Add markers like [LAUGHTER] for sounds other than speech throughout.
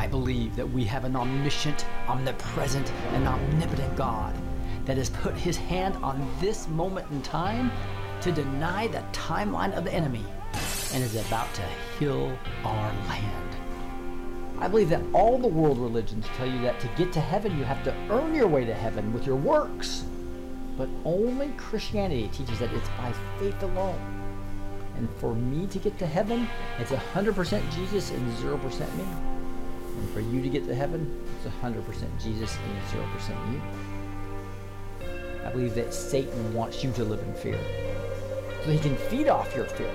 I believe that we have an omniscient, omnipresent, and omnipotent God that has put his hand on this moment in time to deny the timeline of the enemy and is about to heal our land. I believe that all the world religions tell you that to get to heaven, you have to earn your way to heaven with your works. But only Christianity teaches that it's by faith alone. And for me to get to heaven, it's 100% Jesus and 0% me. And for you to get to heaven, it's 100% Jesus and 0% you. I believe that Satan wants you to live in fear so he can feed off your fear.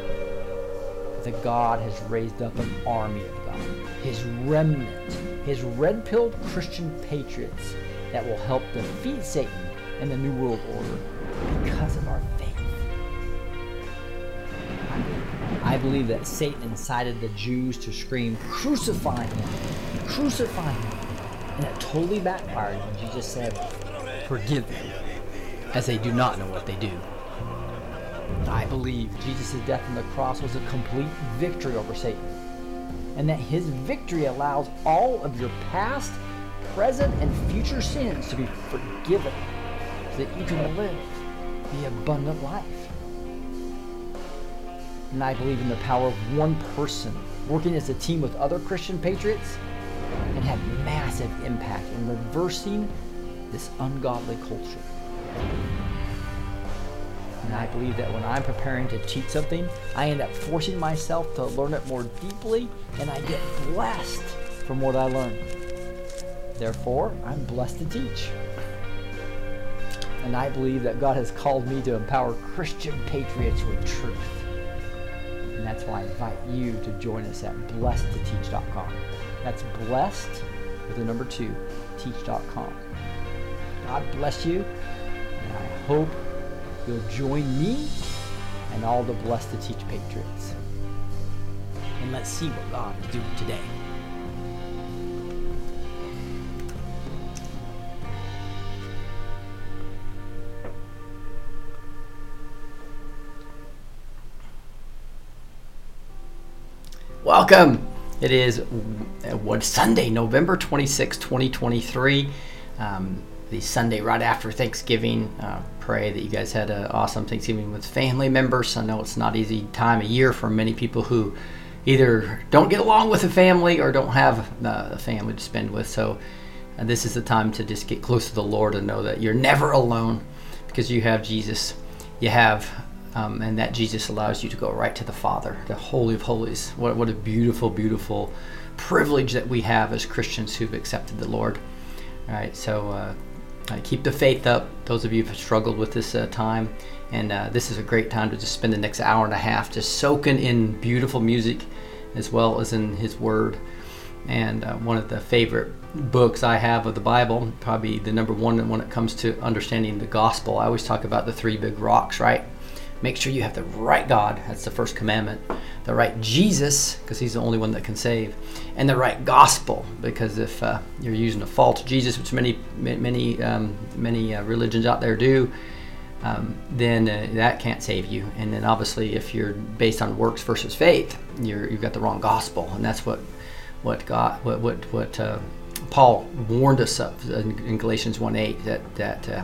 That God has raised up an army of God, his remnant, his red pilled Christian patriots that will help defeat Satan and the New World Order because of our faith. I believe that Satan incited the Jews to scream, Crucify him! Crucify him! And it totally backfired when Jesus said, Forgive them, as they do not know what they do. I believe Jesus' death on the cross was a complete victory over Satan, and that his victory allows all of your past, present, and future sins to be forgiven so that you can live the abundant life. And I believe in the power of one person working as a team with other Christian patriots have massive impact in reversing this ungodly culture. And I believe that when I'm preparing to teach something, I end up forcing myself to learn it more deeply, and I get blessed from what I learn. Therefore, I'm blessed to teach. And I believe that God has called me to empower Christian patriots with truth. And that's why I invite you to join us at blessedtoteach.com. That's blessed with the number two, teach.com. God bless you, and I hope you'll join me and all the Blessed to Teach Patriots. And let's see what God is doing today. Welcome. It is what Sunday, November 26, 2023. Um, the Sunday right after Thanksgiving. Uh, pray that you guys had an awesome Thanksgiving with family members. I know it's not easy time of year for many people who either don't get along with a family or don't have uh, a family to spend with. So uh, this is the time to just get close to the Lord and know that you're never alone because you have Jesus. You have, um, and that Jesus allows you to go right to the Father, the Holy of Holies. What, what a beautiful, beautiful privilege that we have as Christians who've accepted the Lord. All right, so uh, keep the faith up. Those of you who've struggled with this uh, time, and uh, this is a great time to just spend the next hour and a half just soaking in beautiful music, as well as in His Word. And uh, one of the favorite books I have of the Bible, probably the number one when it comes to understanding the gospel. I always talk about the three big rocks, right? Make sure you have the right God. That's the first commandment. The right Jesus, because He's the only one that can save, and the right gospel, because if uh, you're using a false Jesus, which many many um, many uh, religions out there do, um, then uh, that can't save you. And then obviously, if you're based on works versus faith, you're you've got the wrong gospel, and that's what what God what what what uh, Paul warned us of in Galatians 1:8 that that uh,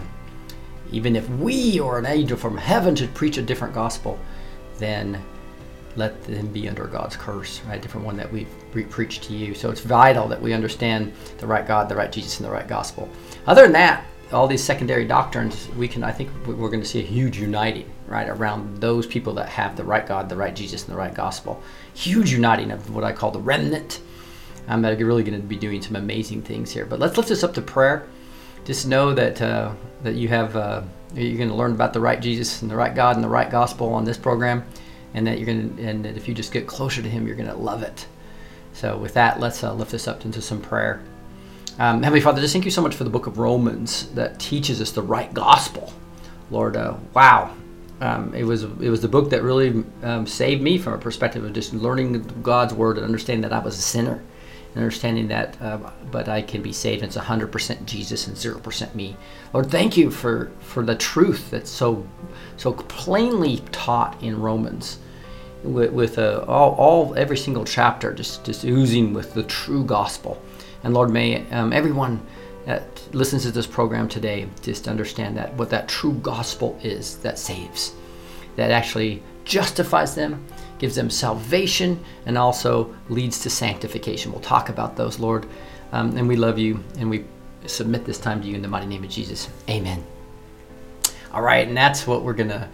even if we or an angel from heaven should preach a different gospel, then let them be under God's curse, right? Different one that we've pre- preached to you. So it's vital that we understand the right God, the right Jesus, and the right gospel. Other than that, all these secondary doctrines, we can, I think, we're going to see a huge uniting, right, around those people that have the right God, the right Jesus, and the right gospel. Huge uniting of what I call the remnant. I'm really going to be doing some amazing things here. But let's lift this up to prayer just know that uh, that you have uh, you're going to learn about the right Jesus and the right God and the right gospel on this program, and that you're going to and that if you just get closer to Him, you're going to love it. So with that, let's uh, lift this up into some prayer. Um, Heavenly Father, just thank you so much for the Book of Romans that teaches us the right gospel. Lord, uh, wow, um, it was it was the book that really um, saved me from a perspective of just learning God's word and understanding that I was a sinner understanding that, uh, but I can be saved. It's 100% Jesus and 0% me. Lord, thank you for, for the truth that's so so plainly taught in Romans, with, with uh, all, all every single chapter just just oozing with the true gospel. And Lord, may um, everyone that listens to this program today just understand that what that true gospel is that saves, that actually justifies them, gives them salvation, and also leads to sanctification. We'll talk about those, Lord. Um, and we love you, and we submit this time to you in the mighty name of Jesus. Amen. All right, and that's what we're gonna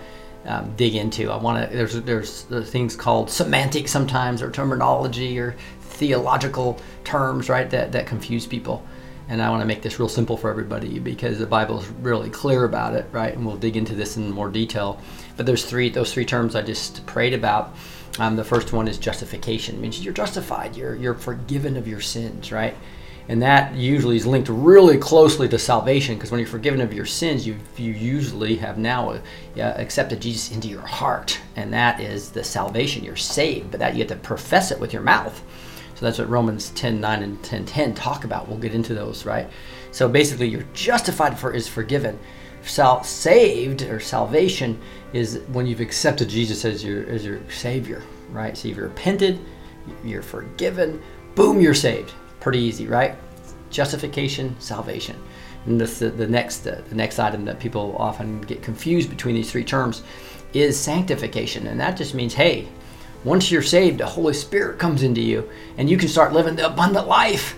um, dig into. I want to. There's, there's there's things called semantics sometimes, or terminology, or theological terms, right? That that confuse people. And I want to make this real simple for everybody because the Bible is really clear about it, right? And we'll dig into this in more detail. But there's three those three terms I just prayed about. Um, the first one is justification. It means you're justified. You're you're forgiven of your sins, right? and that usually is linked really closely to salvation because when you're forgiven of your sins you you usually have now uh, accepted Jesus into your heart and that is the salvation you're saved but that you have to profess it with your mouth so that's what Romans 10 9 and 10 10 talk about we'll get into those right so basically you're justified for is forgiven Sal- saved or salvation is when you've accepted Jesus as your as your savior right so you've repented you're forgiven boom you're saved pretty easy, right? Justification, salvation. And this, the, the next uh, the next item that people often get confused between these three terms is sanctification, and that just means hey, once you're saved, the Holy Spirit comes into you, and you can start living the abundant life.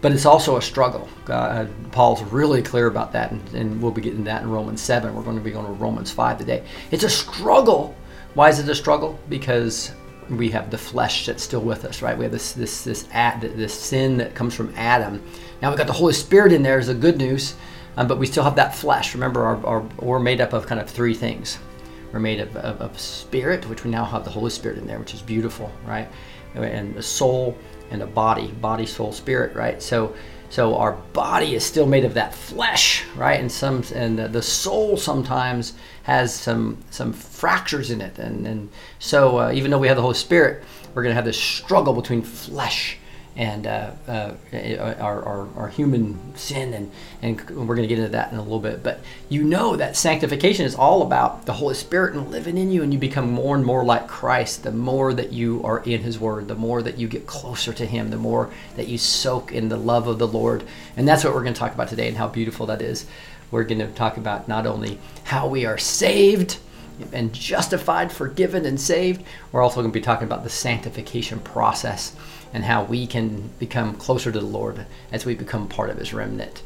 But it's also a struggle. Uh, Paul's really clear about that, and, and we'll be getting that in Romans 7. We're going to be going to Romans 5 today. It's a struggle. Why is it a struggle? Because we have the flesh that's still with us, right? We have this this this ad, this sin that comes from Adam. Now we've got the Holy Spirit in there is the good news, um, but we still have that flesh. Remember, our, our, we're made up of kind of three things. We're made of, of, of spirit, which we now have the Holy Spirit in there, which is beautiful, right? And the soul and a body, body, soul, spirit, right? So so our body is still made of that flesh, right? And some and the, the soul sometimes has some some fractures in it, and and so uh, even though we have the Holy Spirit, we're to have this struggle between flesh and uh, uh, our, our, our, human sin, and, and we're going to get into that in a little bit. But you know that sanctification is all about the Holy Spirit and living in you, and you become more and more like Christ. The more that you are in His Word, the more that you get closer to Him, the more that you soak in the love of the Lord. And that's what we're going to talk about today, and how beautiful that is. We're going to talk about not only how we are saved and justified, forgiven, and saved, we're also going to be talking about the sanctification process and how we can become closer to the Lord as we become part of His remnant.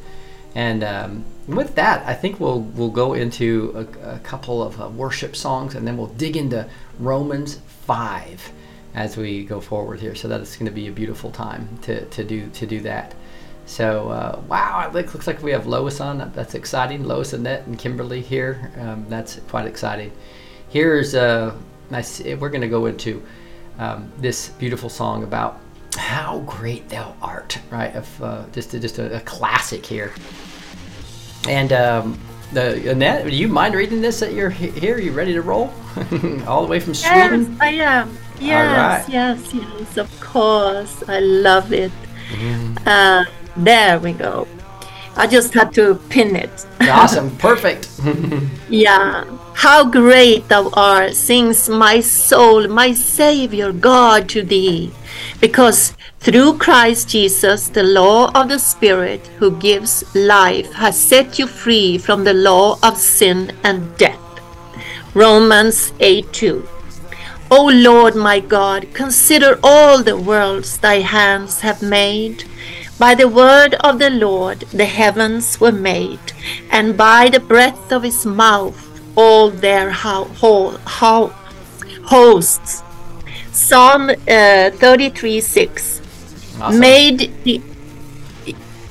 And um, with that, I think we'll we'll go into a, a couple of uh, worship songs, and then we'll dig into Romans five as we go forward here. So that it's going to be a beautiful time to, to do to do that. So uh, wow, it looks like we have Lois on. That's exciting. Lois, Annette, and Kimberly here. Um, that's quite exciting. Here's uh, nice. We're going to go into um, this beautiful song about how great thou art, right? Of uh, just a, just a, a, classic here. And um, the Annette, do you mind reading this that you're here? Are you ready to roll? [LAUGHS] All the way from Sweden? Yes, I am. Yes, right. yes, yes, of course. I love it. Mm. Uh, there we go. I just had to pin it. awesome, [LAUGHS] perfect. yeah. How great thou art, sings my soul, my Savior God to thee. Because through Christ Jesus, the law of the Spirit who gives life has set you free from the law of sin and death. Romans 8 2. O Lord my God, consider all the worlds thy hands have made. By the word of the Lord the heavens were made, and by the breath of his mouth all their ho- ho- ho- hosts. Psalm uh, 33 6. Awesome. Made the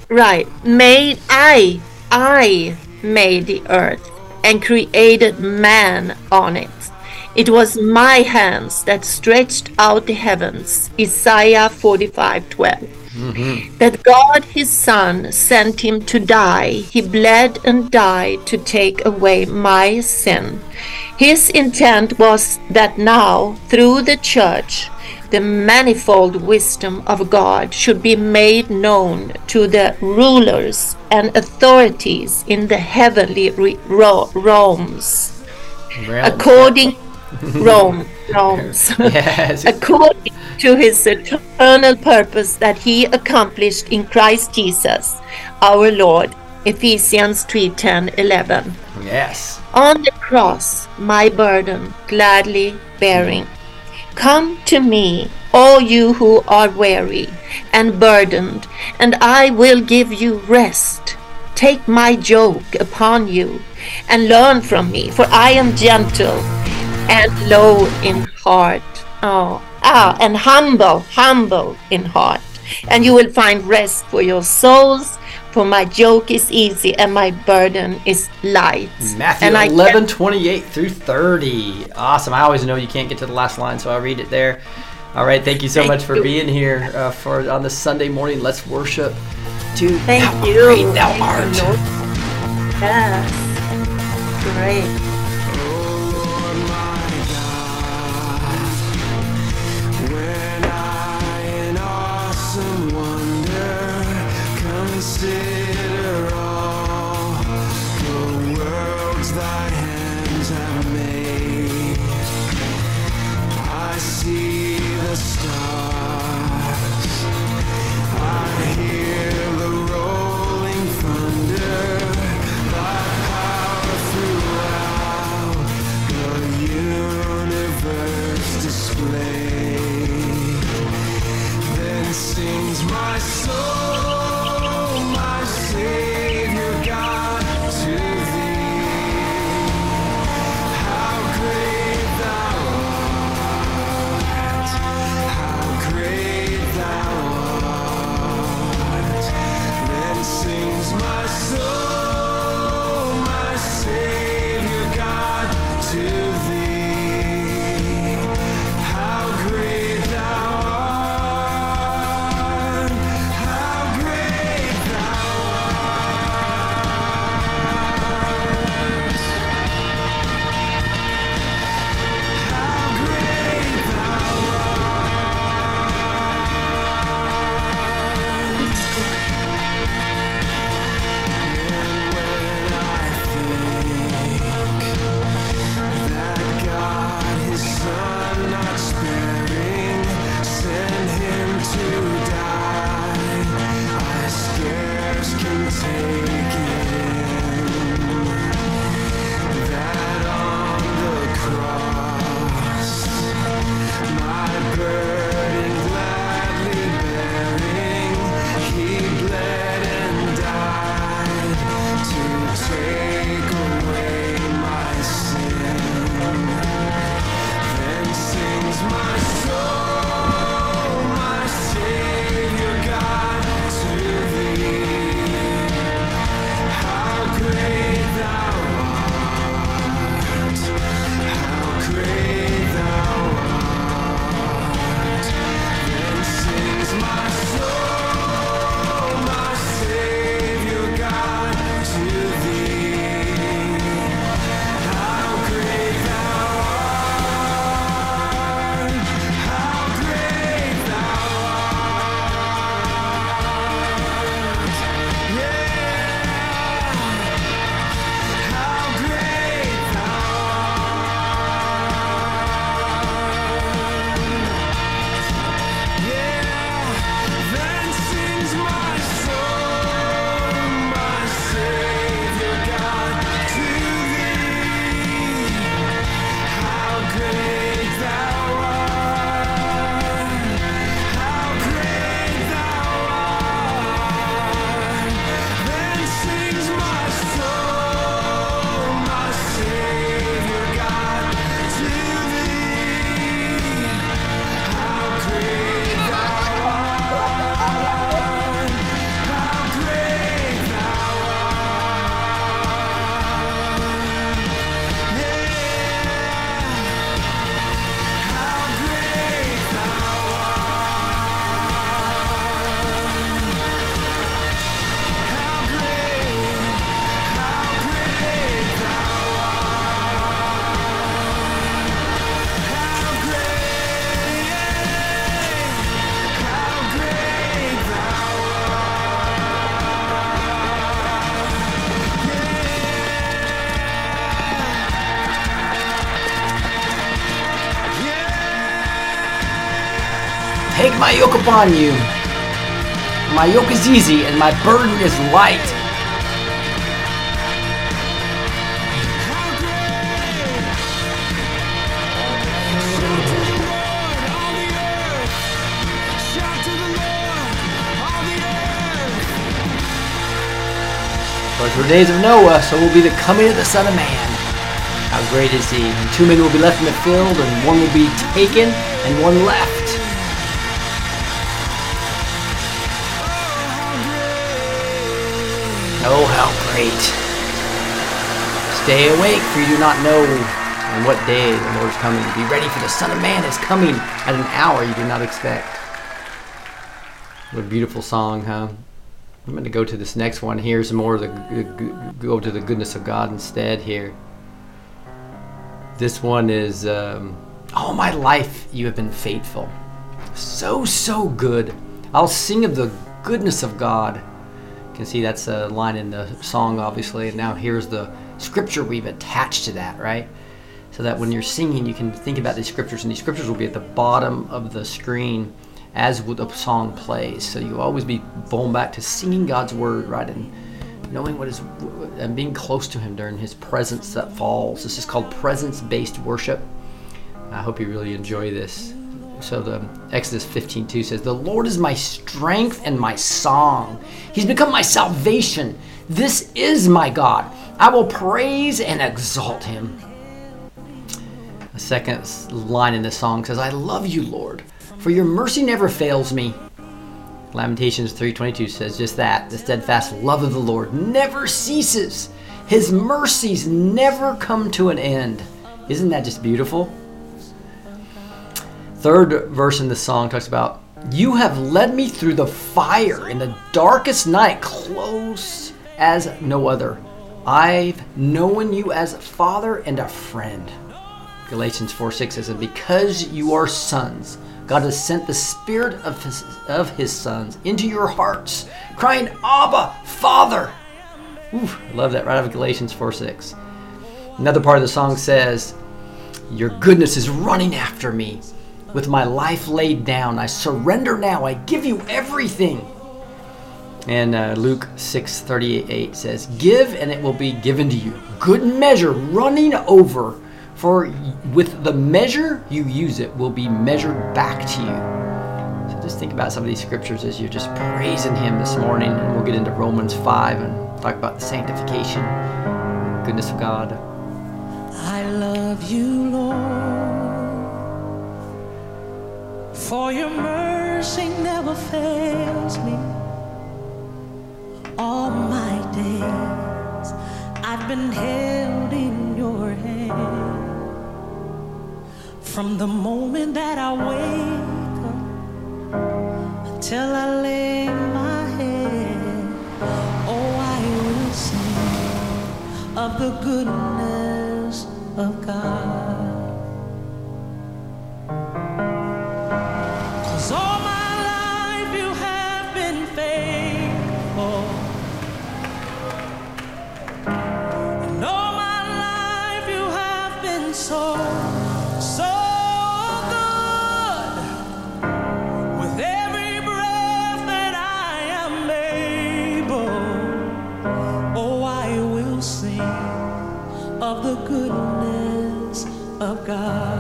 right, made I, I made the earth and created man on it. It was my hands that stretched out the heavens. Isaiah 45 12. Mm-hmm. That God his Son sent him to die. He bled and died to take away my sin. His intent was that now, through the church, the manifold wisdom of God should be made known to the rulers and authorities in the heavenly realms. According Rome, Rome's. Yes. according to his eternal purpose that he accomplished in Christ Jesus, our Lord. Ephesians 3 10 11. yes. On the cross, my burden gladly bearing. Come to me, all you who are weary and burdened, and I will give you rest. Take my yoke upon you and learn from me, for I am gentle and low in heart. Oh, ah, and humble, humble in heart. And you will find rest for your souls, for my yoke is easy and my burden is light. Matthew and I 11, 28 through 30. Awesome. I always know you can't get to the last line, so I'll read it there. All right. Thank you so Thank much for you. being here uh, for on this Sunday morning. Let's worship to Thank how you. great thou Thank you, art. Lord. Yes. Great. Take my yoke upon you. My yoke is easy and my burden is light. As the days of Noah, so will be the coming of the Son of Man. How great is he? And two men will be left in the field, and one will be taken, and one left. Great. Stay awake, for you do not know on what day the Lord is coming. Be ready, for the Son of Man is coming at an hour you do not expect. What a beautiful song, huh? I'm going to go to this next one. Here's more of the go to the goodness of God instead here. This one is um, all my life you have been faithful, so so good. I'll sing of the goodness of God. You can see that's a line in the song, obviously. And now here's the scripture we've attached to that, right? So that when you're singing, you can think about these scriptures, and these scriptures will be at the bottom of the screen as the song plays. So you'll always be going back to singing God's word, right? And knowing what is and being close to Him during His presence that falls. This is called presence-based worship. I hope you really enjoy this. So the Exodus 15:2 says, "The Lord is my strength and my song. He's become my salvation. This is my God. I will praise and exalt Him." A second line in this song says, "I love you, Lord, for your mercy never fails me." Lamentations 3:22 says just that. The steadfast love of the Lord never ceases. His mercies never come to an end. Isn't that just beautiful? Third verse in the song talks about you have led me through the fire in the darkest night close as no other. I've known you as father and a friend. Galatians 4 6 says, And because you are sons, God has sent the Spirit of his, of his sons into your hearts, crying, Abba, Father. Ooh, I love that right out of Galatians 4 6. Another part of the song says, Your goodness is running after me. With my life laid down, I surrender now. I give you everything. And uh, Luke 6 38 says, Give and it will be given to you. Good measure, running over. For with the measure you use it will be measured back to you. So just think about some of these scriptures as you're just praising Him this morning. And we'll get into Romans 5 and talk about the sanctification, goodness of God. I love you, Lord, for your mercy never fails me. All my days I've been held in your hand. From the moment that I wake up until I lay my head, oh, I will sing of the goodness of God. God.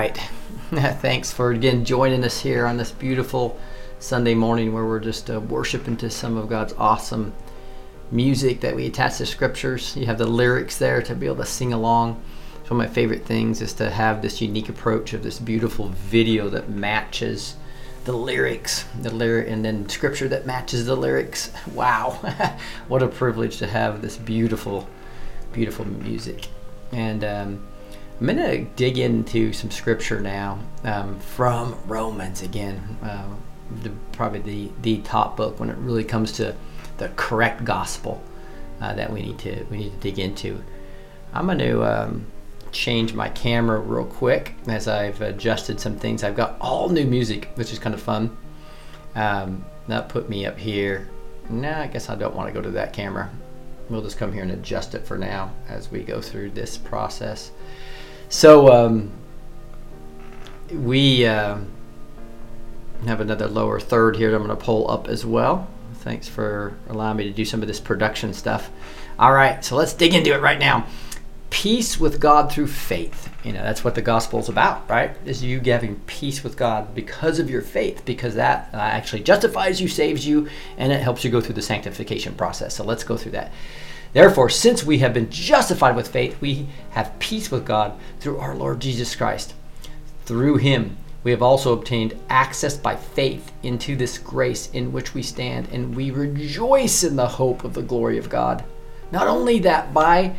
Right. [LAUGHS] Thanks for again joining us here on this beautiful Sunday morning where we're just uh, worshiping to some of God's awesome music that we attach to scriptures. You have the lyrics there to be able to sing along. It's one of my favorite things is to have this unique approach of this beautiful video that matches the lyrics, the lyric, and then scripture that matches the lyrics. [LAUGHS] Wow, [LAUGHS] what a privilege to have this beautiful, beautiful music. And um, I'm going to dig into some scripture now um, from Romans again. Uh, the, probably the, the top book when it really comes to the correct gospel uh, that we need to we need to dig into. I'm going to um, change my camera real quick as I've adjusted some things. I've got all new music, which is kind of fun. Um, that put me up here. No, I guess I don't want to go to that camera. We'll just come here and adjust it for now as we go through this process. So um, we uh, have another lower third here that I'm going to pull up as well. Thanks for allowing me to do some of this production stuff. All right, so let's dig into it right now. Peace with God through faith. You know, that's what the gospel is about, right? Is you having peace with God because of your faith, because that uh, actually justifies you, saves you, and it helps you go through the sanctification process. So let's go through that. Therefore, since we have been justified with faith, we have peace with God through our Lord Jesus Christ. Through him, we have also obtained access by faith into this grace in which we stand, and we rejoice in the hope of the glory of God. Not only that, by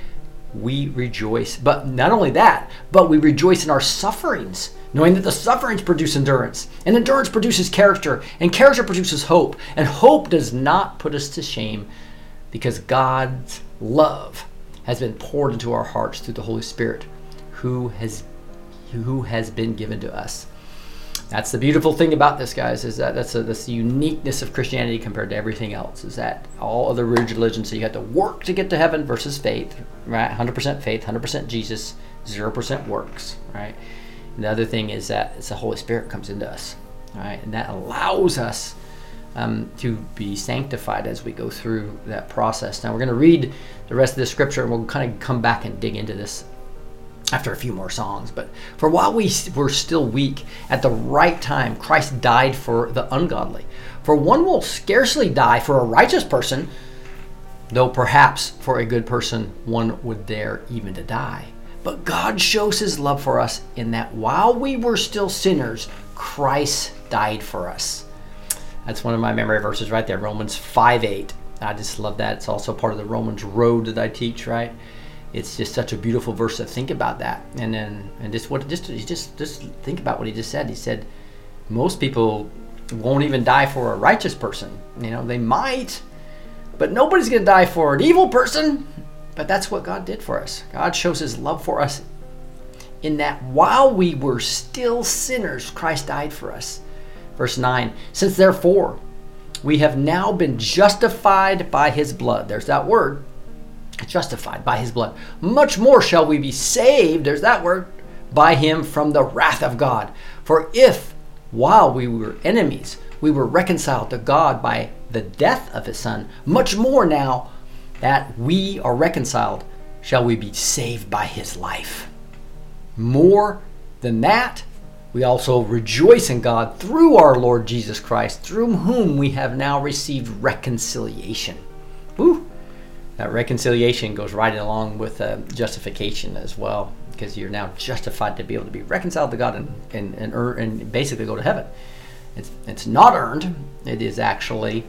we rejoice, but not only that, but we rejoice in our sufferings, knowing that the sufferings produce endurance, and endurance produces character, and character produces hope, and hope does not put us to shame because God's love has been poured into our hearts through the Holy Spirit who has who has been given to us. That's the beautiful thing about this, guys, is that that's, a, that's the uniqueness of Christianity compared to everything else. Is that all other religions, so you have to work to get to heaven versus faith, right? 100% faith, 100% Jesus, 0% works, right? And the other thing is that it's the Holy Spirit comes into us, right? And that allows us um, to be sanctified as we go through that process. Now we're going to read the rest of the scripture, and we'll kind of come back and dig into this after a few more songs. But for while we were still weak, at the right time, Christ died for the ungodly. For one will scarcely die for a righteous person, though perhaps for a good person one would dare even to die. But God shows his love for us in that while we were still sinners, Christ died for us. That's one of my memory verses right there, Romans 5 8. I just love that. It's also part of the Romans road that I teach, right? it's just such a beautiful verse to think about that and then and just what just just just think about what he just said he said most people won't even die for a righteous person you know they might but nobody's going to die for an evil person but that's what god did for us god shows his love for us in that while we were still sinners christ died for us verse 9 since therefore we have now been justified by his blood there's that word justified by his blood. Much more shall we be saved, there's that word, by him from the wrath of God. For if, while we were enemies, we were reconciled to God by the death of his Son, much more now that we are reconciled, shall we be saved by his life. More than that, we also rejoice in God through our Lord Jesus Christ, through whom we have now received reconciliation. Woo! that reconciliation goes right along with uh, justification as well because you're now justified to be able to be reconciled to god and, and, and, earn, and basically go to heaven it's, it's not earned it is actually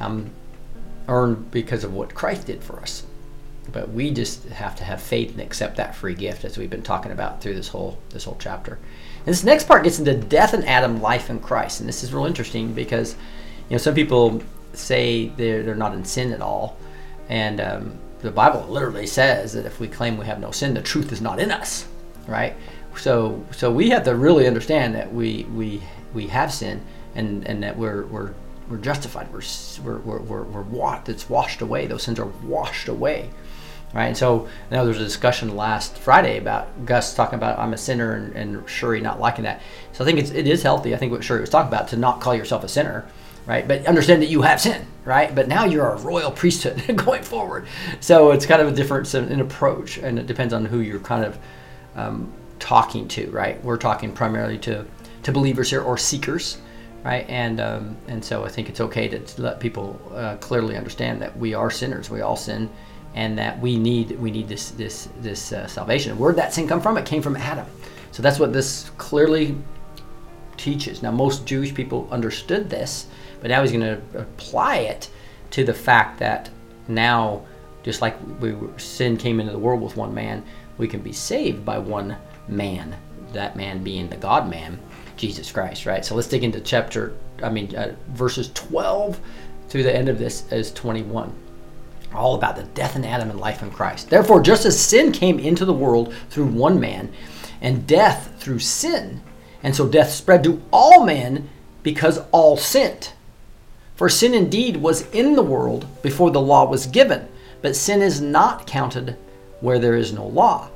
um, earned because of what christ did for us but we just have to have faith and accept that free gift as we've been talking about through this whole this whole chapter and this next part gets into death in adam life in christ and this is real interesting because you know some people say they're, they're not in sin at all and um, the Bible literally says that if we claim we have no sin, the truth is not in us, right? So, so we have to really understand that we we we have sin, and and that we're we're we're justified. We're we're we're, we're, we're. It's washed away. Those sins are washed away, right? And so I know there was a discussion last Friday about Gus talking about I'm a sinner and, and Shuri not liking that. So I think it's it is healthy. I think what Shuri was talking about to not call yourself a sinner right? But understand that you have sin, right? But now you're a royal priesthood [LAUGHS] going forward. So it's kind of a difference in, in, approach, and it depends on who you're kind of um, talking to, right? We're talking primarily to to believers here or seekers, right? And um, and so I think it's okay to, to let people uh, clearly understand that we are sinners. We all sin, and that we need we need this this this uh, salvation. Where did that sin come from? It came from Adam. So that's what this clearly teaches. Now, most Jewish people understood this, but now he's going to apply it to the fact that now, just like we were, sin came into the world with one man, we can be saved by one man. That man being the God man, Jesus Christ. Right. So let's dig into chapter. I mean, uh, verses 12 through the end of this is 21 all about the death in Adam and life in Christ. Therefore, just as sin came into the world through one man, and death through sin, and so death spread to all men because all sinned. For sin indeed was in the world before the law was given, but sin is not counted where there is no law.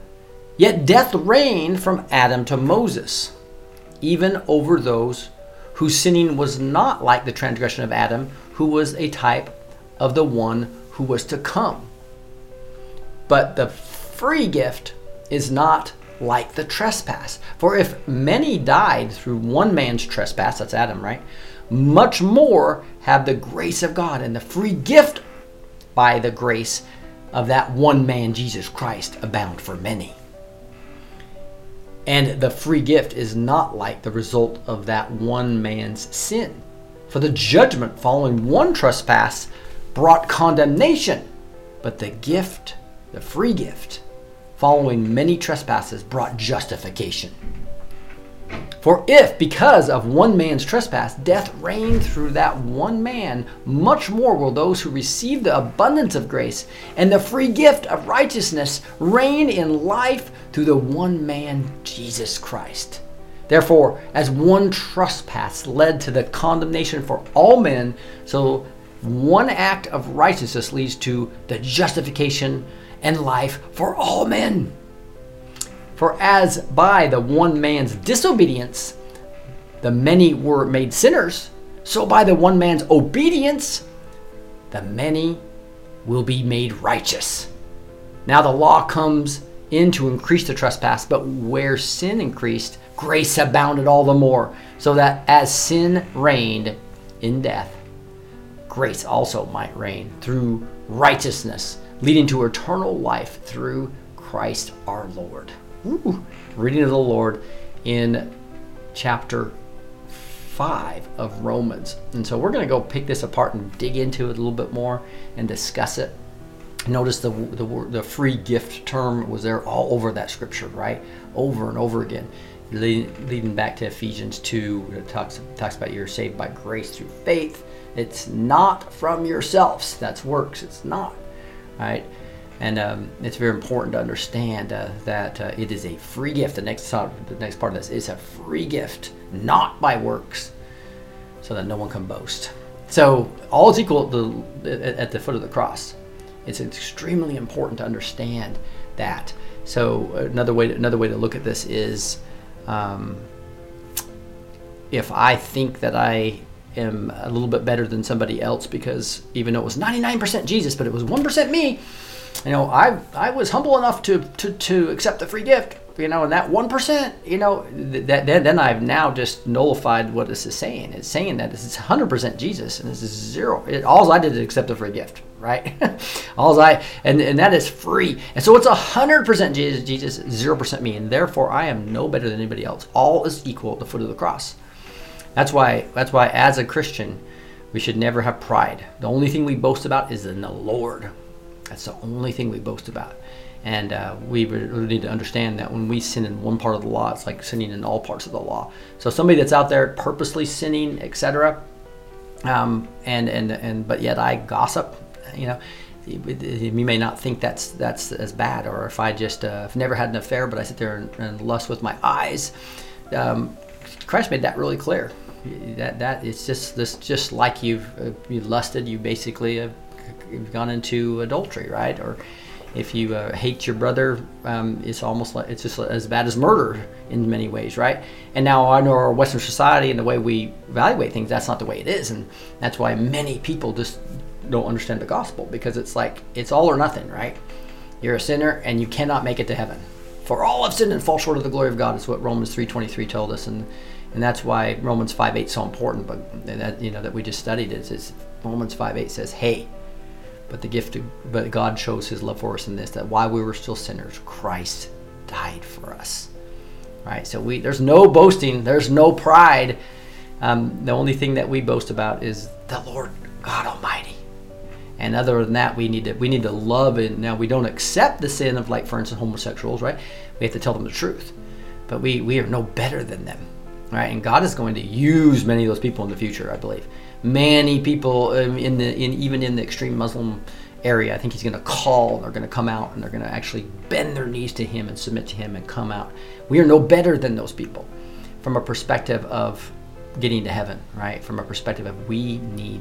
Yet death reigned from Adam to Moses, even over those whose sinning was not like the transgression of Adam, who was a type of the one who was to come. But the free gift is not like the trespass. For if many died through one man's trespass, that's Adam, right? Much more have the grace of God and the free gift by the grace of that one man, Jesus Christ, abound for many. And the free gift is not like the result of that one man's sin. For the judgment following one trespass brought condemnation, but the gift, the free gift, following many trespasses brought justification. For if, because of one man's trespass, death reigned through that one man, much more will those who receive the abundance of grace and the free gift of righteousness reign in life through the one man, Jesus Christ. Therefore, as one trespass led to the condemnation for all men, so one act of righteousness leads to the justification and life for all men. For as by the one man's disobedience the many were made sinners, so by the one man's obedience the many will be made righteous. Now the law comes in to increase the trespass, but where sin increased, grace abounded all the more, so that as sin reigned in death, grace also might reign through righteousness, leading to eternal life through Christ our Lord. Ooh. Reading of the Lord in chapter 5 of Romans. And so we're going to go pick this apart and dig into it a little bit more and discuss it. Notice the, the, the free gift term was there all over that scripture, right? Over and over again. Leading, back to Ephesians 2, it talks, talks about you're saved by grace through faith. It's not from yourselves. That's works. It's not, right? And um, it's very important to understand uh, that uh, it is a free gift. The next, the next part of this is a free gift, not by works, so that no one can boast. So all is equal at the, at the foot of the cross. It's extremely important to understand that. So another way, to, another way to look at this is, um, if I think that I am a little bit better than somebody else because even though it was 99% Jesus, but it was 1% me, you know, I I was humble enough to to, to accept the free gift, you know, and that one percent, you know, that then then I've now just nullified what this is saying. It's saying that hundred percent Jesus and this is zero. It, all I did is accept the free gift, right? [LAUGHS] all I and and that is free, and so it's hundred percent Jesus, Jesus, zero percent me, and therefore I am no better than anybody else. All is equal at the foot of the cross. That's why that's why as a Christian, we should never have pride. The only thing we boast about is in the Lord. That's the only thing we boast about. And uh, we really need to understand that when we sin in one part of the law, it's like sinning in all parts of the law. So somebody that's out there purposely sinning, etc., um, and and and but yet I gossip, you know, you may not think that's that's as bad. Or if I just uh, I've never had an affair, but I sit there and, and lust with my eyes. Um, Christ made that really clear. That that it's just this just like you've uh, you lusted, you basically have you've gone into adultery, right? Or if you uh, hate your brother, um, it's almost like it's just as bad as murder in many ways, right? And now I know our Western society and the way we evaluate things, that's not the way it is, and that's why many people just don't understand the gospel because it's like it's all or nothing, right? You're a sinner and you cannot make it to heaven. For all have sinned and fall short of the glory of God is what Romans 3.23 told us. And and that's why Romans 5.8 is so important. But that you know that we just studied is, is Romans 5.8 says, hey, but the gift of, but God shows his love for us in this, that while we were still sinners, Christ died for us. Right? So we there's no boasting, there's no pride. Um, the only thing that we boast about is the Lord God Almighty. And other than that, we need to we need to love it. Now we don't accept the sin of like for instance homosexuals, right? We have to tell them the truth. But we we are no better than them. Right? And God is going to use many of those people in the future, I believe. Many people um, in the in even in the extreme Muslim area, I think he's going to call. They're going to come out and they're going to actually bend their knees to him and submit to him and come out. We are no better than those people from a perspective of getting to heaven, right? From a perspective of we need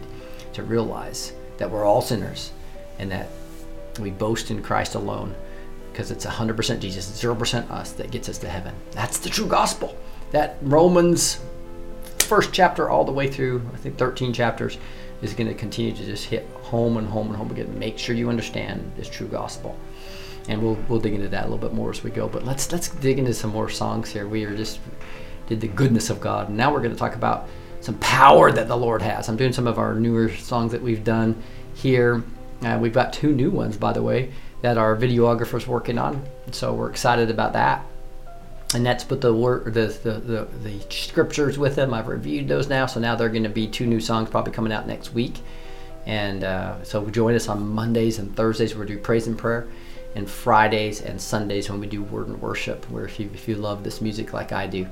to realize that we're all sinners and that we boast in Christ alone because it's 100% Jesus, 0% us that gets us to heaven. That's the true gospel. That Romans first chapter all the way through, I think 13 chapters, is going to continue to just hit home and home and home again. Make sure you understand this true gospel. And we'll, we'll dig into that a little bit more as we go. But let's let's dig into some more songs here. We are just did the goodness of God. And now we're going to talk about some power that the Lord has. I'm doing some of our newer songs that we've done here. Uh, we've got two new ones, by the way, that our videographer's working on. So we're excited about that. And that's put the word, the, the, the, the scriptures with them. I've reviewed those now. So now they're going to be two new songs probably coming out next week. And uh, so join us on Mondays and Thursdays where we do praise and prayer, and Fridays and Sundays when we do word and worship. Where if you if you love this music like I do,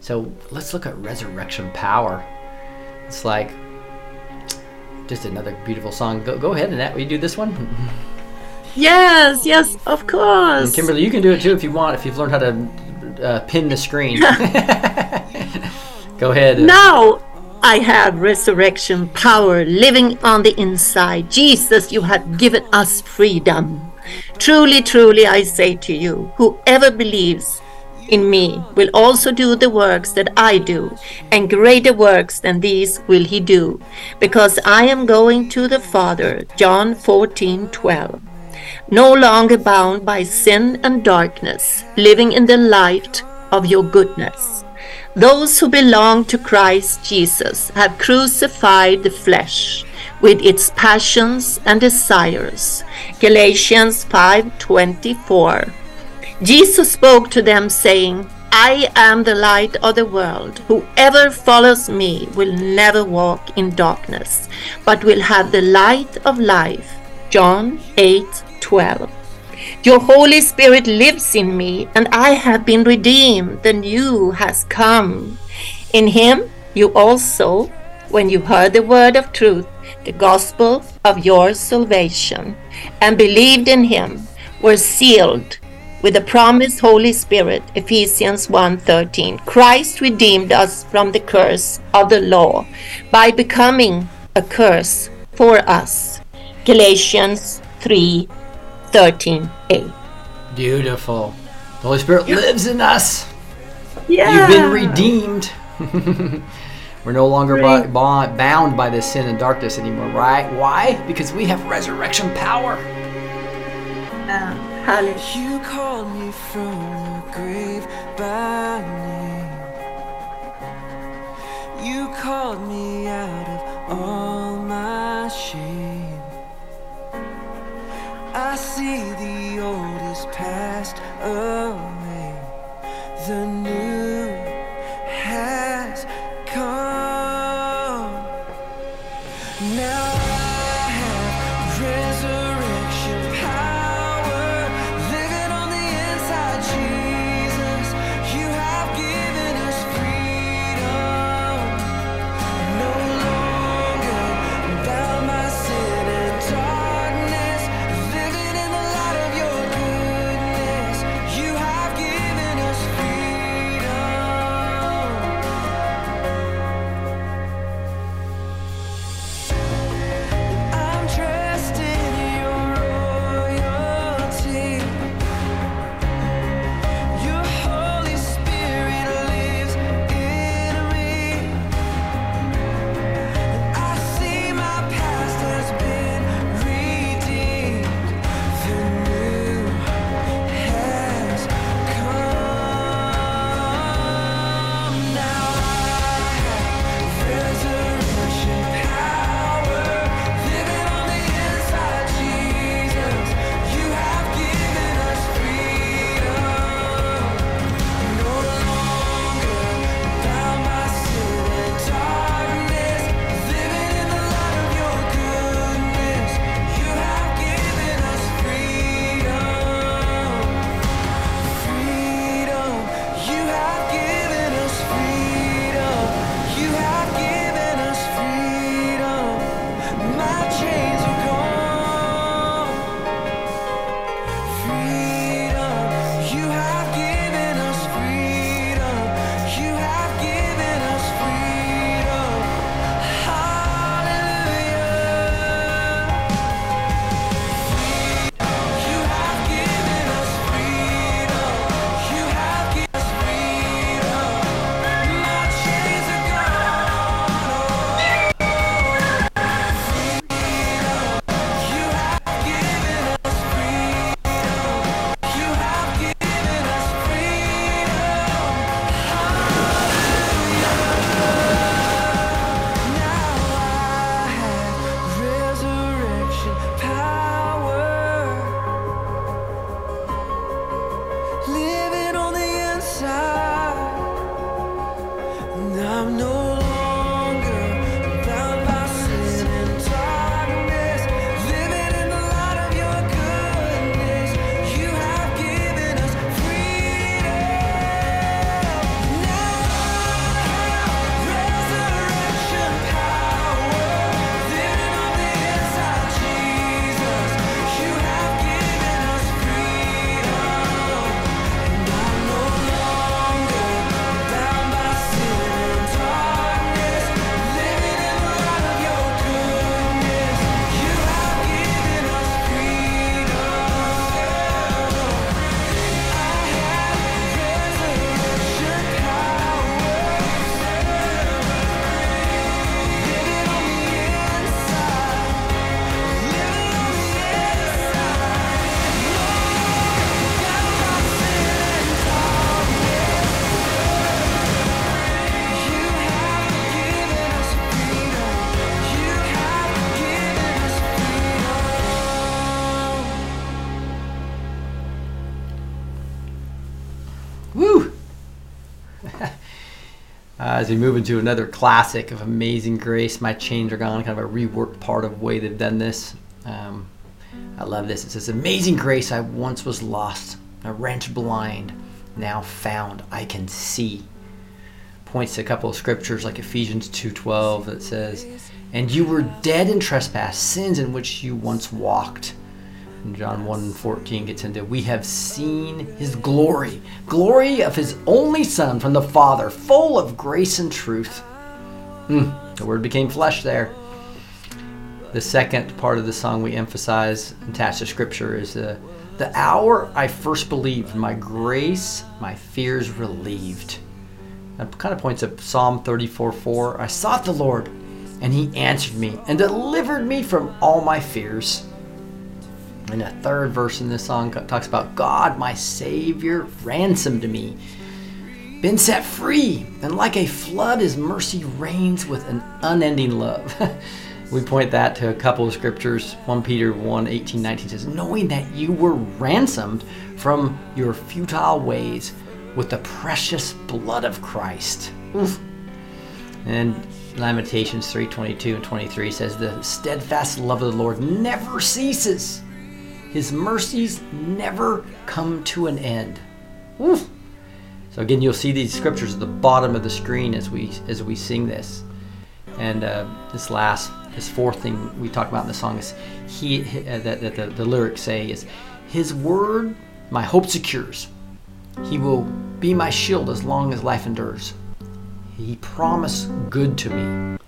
so let's look at resurrection power. It's like just another beautiful song. Go go ahead and that. You do this one? [LAUGHS] Yes, yes, of course. And Kimberly, you can do it too if you want. If you've learned how to uh, pin the screen. [LAUGHS] [LAUGHS] go ahead. Now I have resurrection power living on the inside. Jesus, you have given us freedom. Truly, truly, I say to you, whoever believes in me will also do the works that I do, and greater works than these will he do, because I am going to the Father. John 14 12. No longer bound by sin and darkness, living in the light of your goodness. Those who belong to Christ Jesus have crucified the flesh with its passions and desires. Galatians 5:24. Jesus spoke to them saying, I am the light of the world. Whoever follows me will never walk in darkness, but will have the light of life. John 8:12. Your Holy Spirit lives in me, and I have been redeemed. The new has come. In Him, you also, when you heard the word of truth, the gospel of your salvation, and believed in Him, were sealed with the promised Holy Spirit. Ephesians 1:13. Christ redeemed us from the curse of the law by becoming a curse for us. Galatians 3 13 8. Beautiful. The Holy Spirit lives in us. Yeah. You've been redeemed. [LAUGHS] We're no longer bo- bo- bound by this sin and darkness anymore, right? Why? Because we have resurrection power. Hallelujah. You called me from the grave by name. You called me out of all my shame. I see the old is passed oh, away. The new we move into another classic of Amazing Grace, My Chains Are Gone, kind of a reworked part of the way they've done this. Um, I love this. It says, Amazing Grace, I once was lost, a wrench blind, now found, I can see. Points to a couple of scriptures like Ephesians 2.12 that says, And you were dead in trespass, sins in which you once walked. And John 1.14 gets into, We have seen his glory, glory of his only Son from the Father, full of grace and truth. Mm, the word became flesh there. The second part of the song we emphasize attached to scripture is the, the hour I first believed, my grace, my fears relieved. That kind of points to Psalm 34 4. I sought the Lord, and he answered me and delivered me from all my fears. And the third verse in this song talks about God, my Savior, ransomed me, been set free, and like a flood, His mercy reigns with an unending love. [LAUGHS] we point that to a couple of scriptures. 1 Peter 1 18, 19 says, Knowing that you were ransomed from your futile ways with the precious blood of Christ. Oof. And Lamentations 3 22 and 23 says, The steadfast love of the Lord never ceases his mercies never come to an end. Woo. So again, you'll see these scriptures at the bottom of the screen as we as we sing this. And uh, this last, this fourth thing we talk about in the song is he uh, that, that the, the lyrics say is, "His word my hope secures. He will be my shield as long as life endures. He promised good to me."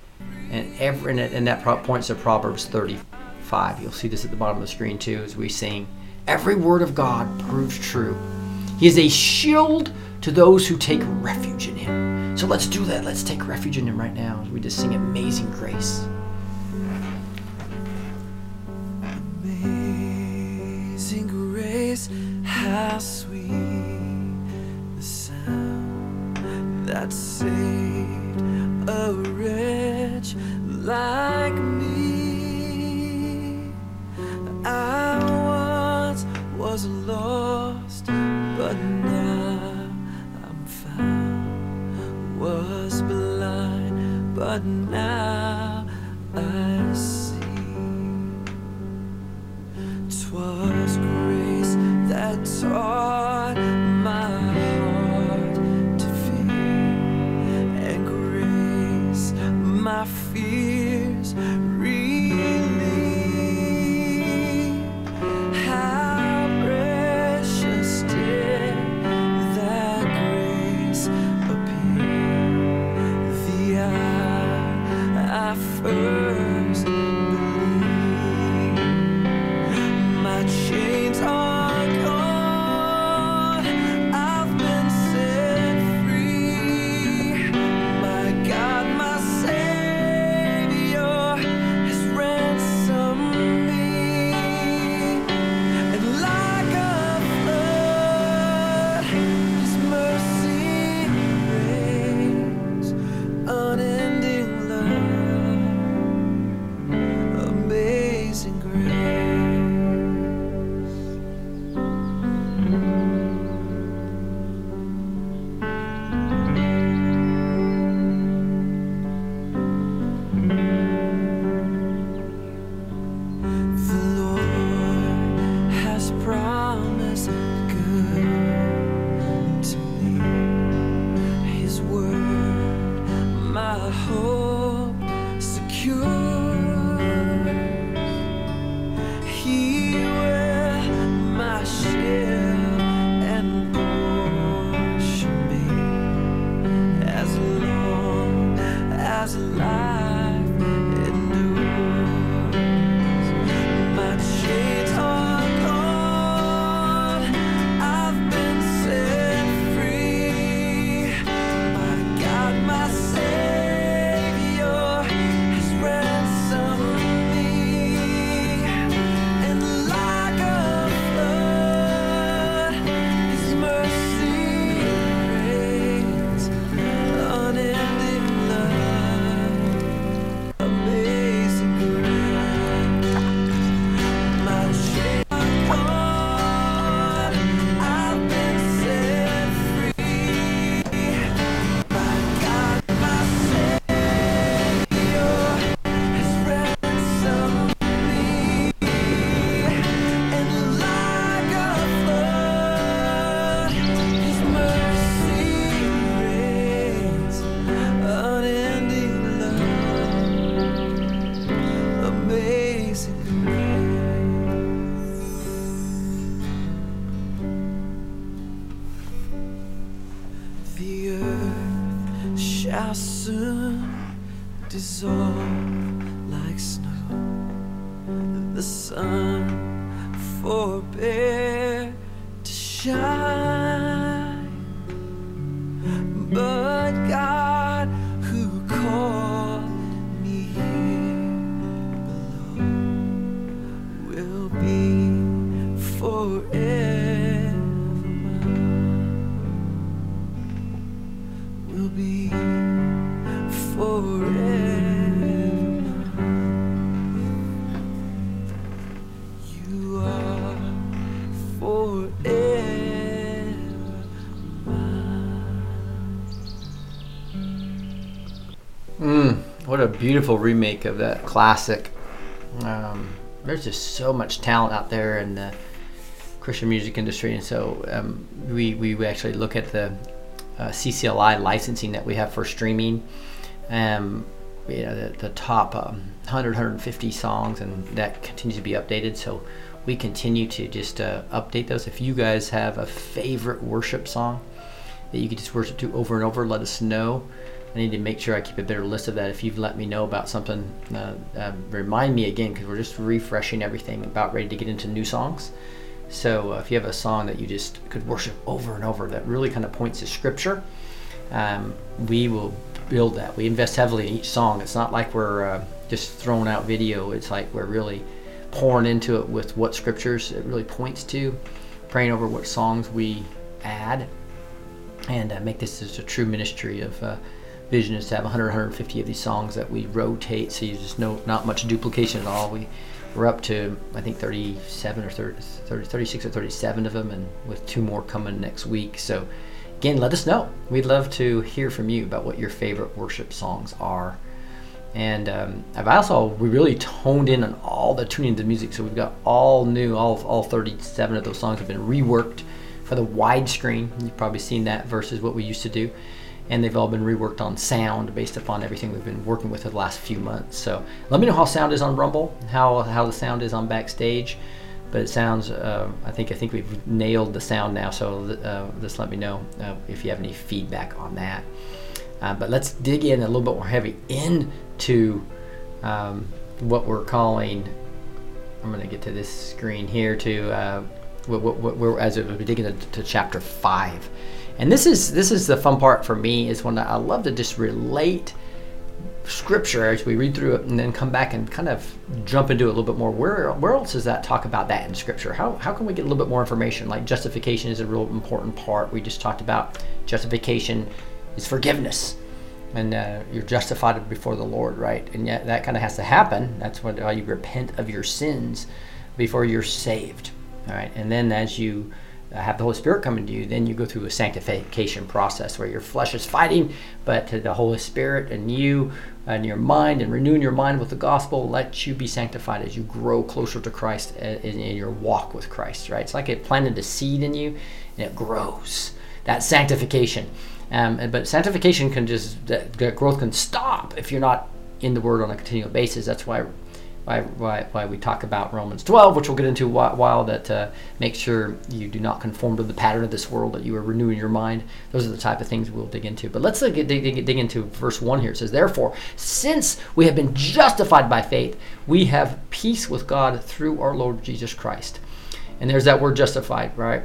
And every and, and that points to Proverbs 30, 5. You'll see this at the bottom of the screen too as we sing. Every word of God proves true. He is a shield to those who take refuge in him. So let's do that. Let's take refuge in him right now as we just sing Amazing Grace. Amazing grace, how sweet the sound that saved a wretch like me. I once was lost, but now I'm found. Was blind, but now I see. Twas grace that taught beautiful remake of that classic. Um, there's just so much talent out there in the Christian music industry, and so um, we we actually look at the uh, CCLI licensing that we have for streaming. Um, you know, the, the top um, 100, 150 songs, and that continues to be updated. So we continue to just uh, update those. If you guys have a favorite worship song that you could just worship to over and over, let us know. I need to make sure I keep a better list of that. If you've let me know about something, uh, uh, remind me again because we're just refreshing everything, about ready to get into new songs. So uh, if you have a song that you just could worship over and over that really kind of points to Scripture, um, we will build that. We invest heavily in each song. It's not like we're uh, just throwing out video. It's like we're really pouring into it with what Scriptures it really points to, praying over what songs we add, and uh, make this just a true ministry of uh, vision is to have 100 150 of these songs that we rotate so you just know not much duplication at all. We we're up to i think 37 or 30, 30 36 or 37 of them and with two more coming next week. So again let us know. We'd love to hear from you about what your favorite worship songs are. And um, I've also we really toned in on all the tuning of the music, so we've got all new, all all 37 of those songs have been reworked for the widescreen. You've probably seen that versus what we used to do, and they've all been reworked on sound based upon everything we've been working with the last few months. So let me know how sound is on Rumble, how how the sound is on Backstage, but it sounds. Uh, I think I think we've nailed the sound now. So uh, just let me know uh, if you have any feedback on that. Uh, but let's dig in a little bit more heavy into um, what we're calling. I'm going to get to this screen here to uh, what, what, what we're as we dig into chapter five, and this is this is the fun part for me is when I love to just relate scripture as we read through it and then come back and kind of jump into it a little bit more. Where where else does that talk about that in scripture? How, how can we get a little bit more information? Like justification is a real important part. We just talked about justification is forgiveness and uh, you're justified before the lord right? And yet that kind of has to happen. That's when uh, you repent of your sins before you're saved all right? And then as you have the Holy Spirit come into you, then you go through a sanctification process where your flesh is fighting, but the Holy Spirit and you and your mind and renewing your mind with the gospel let you be sanctified as you grow closer to Christ uh, in, in your walk with Christ, right? It's like it planted a seed in you and it grows. That sanctification. Um, but sanctification can just, that growth can stop if you're not in the Word on a continual basis. That's why why, why, why we talk about Romans 12, which we'll get into a while, that uh, make sure you do not conform to the pattern of this world, that you are renewing your mind. Those are the type of things we'll dig into. But let's uh, dig, dig, dig into verse 1 here. It says, Therefore, since we have been justified by faith, we have peace with God through our Lord Jesus Christ. And there's that word justified, right?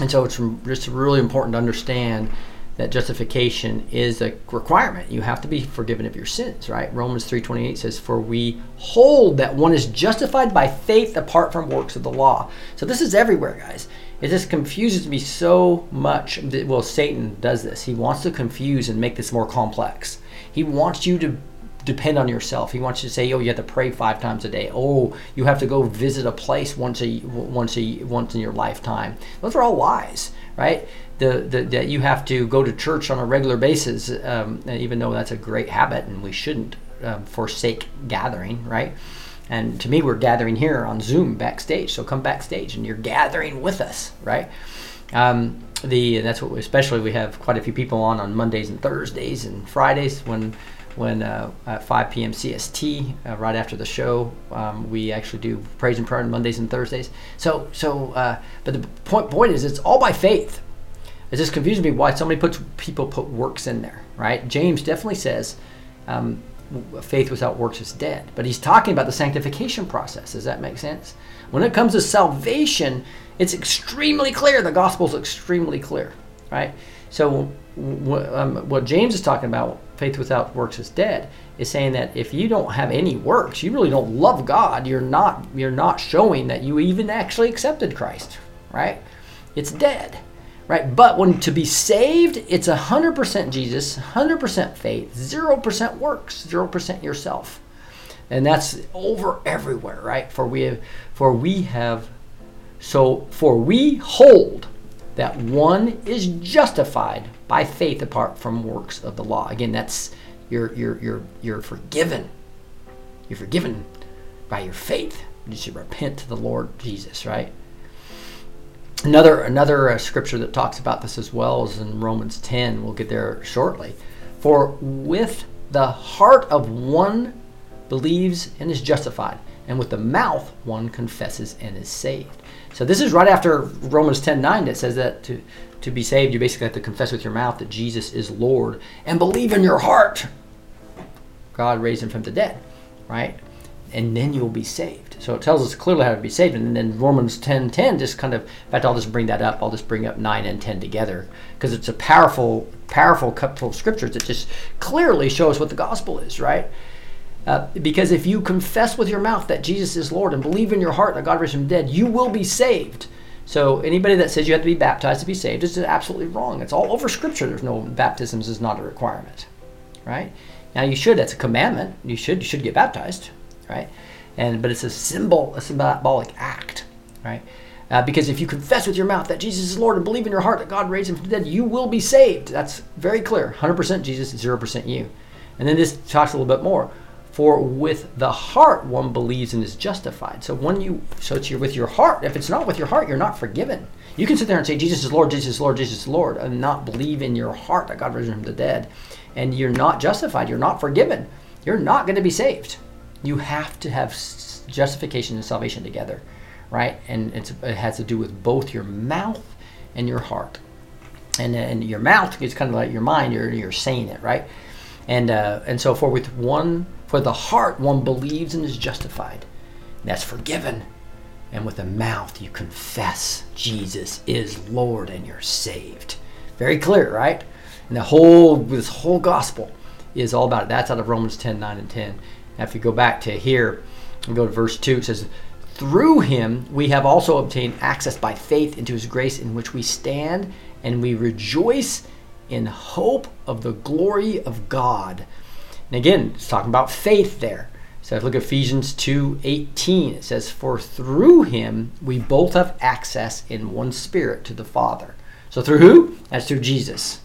And so it's just really important to understand that justification is a requirement. You have to be forgiven of your sins, right? Romans 3:28 says, "For we hold that one is justified by faith apart from works of the law." So this is everywhere, guys. It just confuses me so much. that- Well, Satan does this. He wants to confuse and make this more complex. He wants you to depend on yourself. He wants you to say, "Oh, you have to pray five times a day." Oh, you have to go visit a place once a once a once in your lifetime. Those are all lies, right? The, the that you have to go to church on a regular basis, um, even though that's a great habit, and we shouldn't um, forsake gathering, right? And to me, we're gathering here on Zoom backstage. So come backstage, and you're gathering with us, right? Um, the that's what we, especially we have quite a few people on on Mondays and Thursdays and Fridays when when uh, at 5 p.m. CST uh, right after the show um, we actually do praise and prayer on Mondays and Thursdays. So so uh, but the point point is it's all by faith. It just confuses me why somebody puts people put works in there, right? James definitely says um, faith without works is dead. But he's talking about the sanctification process. Does that make sense? When it comes to salvation, it's extremely clear. The gospel is extremely clear, right? So um, what James is talking about, faith without works is dead, is saying that if you don't have any works, you really don't love God. You're not you're not showing that you even actually accepted Christ, right? It's dead, right? But when to be saved, it's hundred percent Jesus, hundred percent faith, zero percent works, zero percent yourself, and that's over everywhere, right? For we have, for we have, so for we hold that one is justified by faith apart from works of the law. Again, that's you're you're you're you're forgiven. You're forgiven by your faith. You should repent to the Lord Jesus, right? Another another uh, scripture that talks about this as well is in Romans 10. We'll get there shortly. For with the heart of one believes and is justified, and with the mouth one confesses and is saved. So this is right after Romans 10 9 that says that to, to be saved, you basically have to confess with your mouth that Jesus is Lord and believe in your heart God raised him from the dead, right? And then you'll be saved. So it tells us clearly how to be saved. And then Romans 10 10 just kind of, in fact, I'll just bring that up. I'll just bring up 9 and 10 together because it's a powerful, powerful couple of scriptures that just clearly show us what the gospel is, right? Uh, because if you confess with your mouth that Jesus is Lord and believe in your heart that God raised him dead, you will be saved. So anybody that says you have to be baptized to be saved is absolutely wrong. It's all over Scripture. There's no baptisms is not a requirement, right? Now you should. That's a commandment. You should. You should get baptized, right? And but it's a symbol, a symbolic act, right? Uh, because if you confess with your mouth that Jesus is Lord and believe in your heart that God raised him from the dead, you will be saved. That's very clear. 100% Jesus, 0% you. And then this talks a little bit more. For with the heart one believes and is justified. So when you so it's your, with your heart. If it's not with your heart, you're not forgiven. You can sit there and say Jesus is Lord, Jesus is Lord, Jesus is Lord, and not believe in your heart that God raised him from the dead, and you're not justified. You're not forgiven. You're not going to be saved. You have to have justification and salvation together, right? And it has to do with both your mouth and your heart. And, and your mouth is kind of like your mind. You're you're saying it, right? And uh, and so for with one for the heart one believes and is justified. That's forgiven. And with the mouth you confess Jesus is Lord and you're saved. Very clear, right? And the whole this whole gospel is all about it. That's out of Romans 10, 9 and 10. Now if you go back to here and go to verse 2, it says, Through him we have also obtained access by faith into his grace in which we stand, and we rejoice in hope of the glory of God. And again, it's talking about faith there. So if look at Ephesians 2:18, it says, "For through him we both have access in one spirit to the Father." So through who? That's through Jesus.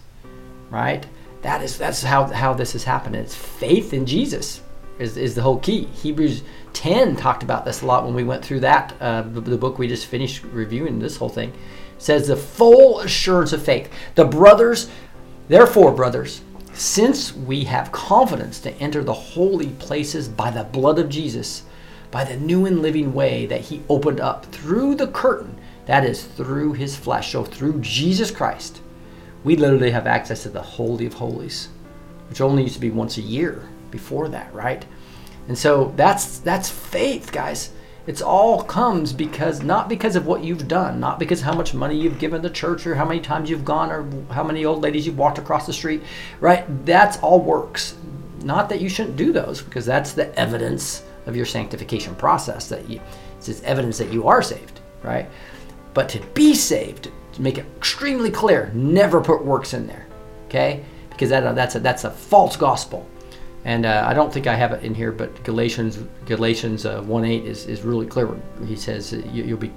Right? That is that's how how this has happened. It's faith in Jesus is, is the whole key. Hebrews 10 talked about this a lot when we went through that uh, the, the book we just finished reviewing this whole thing. It says the full assurance of faith. The brothers, therefore brothers, since we have confidence to enter the holy places by the blood of Jesus, by the new and living way that he opened up through the curtain, that is through his flesh, so through Jesus Christ, we literally have access to the Holy of Holies, which only used to be once a year before that, right? And so that's that's faith, guys. It's all comes because not because of what you've done, not because how much money you've given the church or how many times you've gone or how many old ladies you've walked across the street, right? That's all works. Not that you shouldn't do those because that's the evidence of your sanctification process that you it's evidence that you are saved, right? But to be saved, to make it extremely clear, never put works in there, okay? Because that, that's a that's a false gospel. And uh, I don't think I have it in here, but Galatians Galatians uh, 1:8 is, is really clear. He says you, will be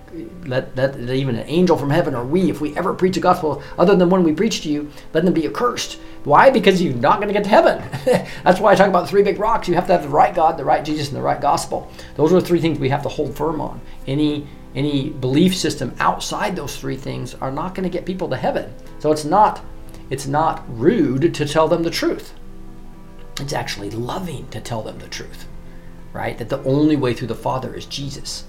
let that even an angel from heaven or we, if we ever preach a gospel other than one we preach to you, let them be accursed. Why? Because you're not going to get to heaven. [LAUGHS] That's why I talk about the three big rocks. You have to have the right God, the right Jesus, and the right gospel. Those are the three things we have to hold firm on. Any any belief system outside those three things are not going to get people to heaven. So it's not it's not rude to tell them the truth. It's actually loving to tell them the truth, right? That the only way through the Father is Jesus,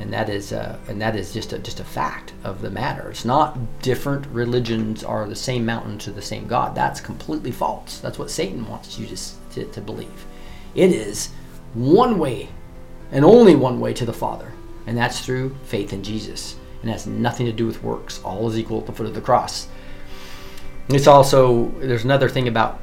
and that is uh, and that is just a just a fact of the matter. It's not different religions are the same mountain to the same God. That's completely false. That's what Satan wants you to to, to believe. It is one way and only one way to the Father, and that's through faith in Jesus. And has nothing to do with works. All is equal at the foot of the cross. It's also there's another thing about.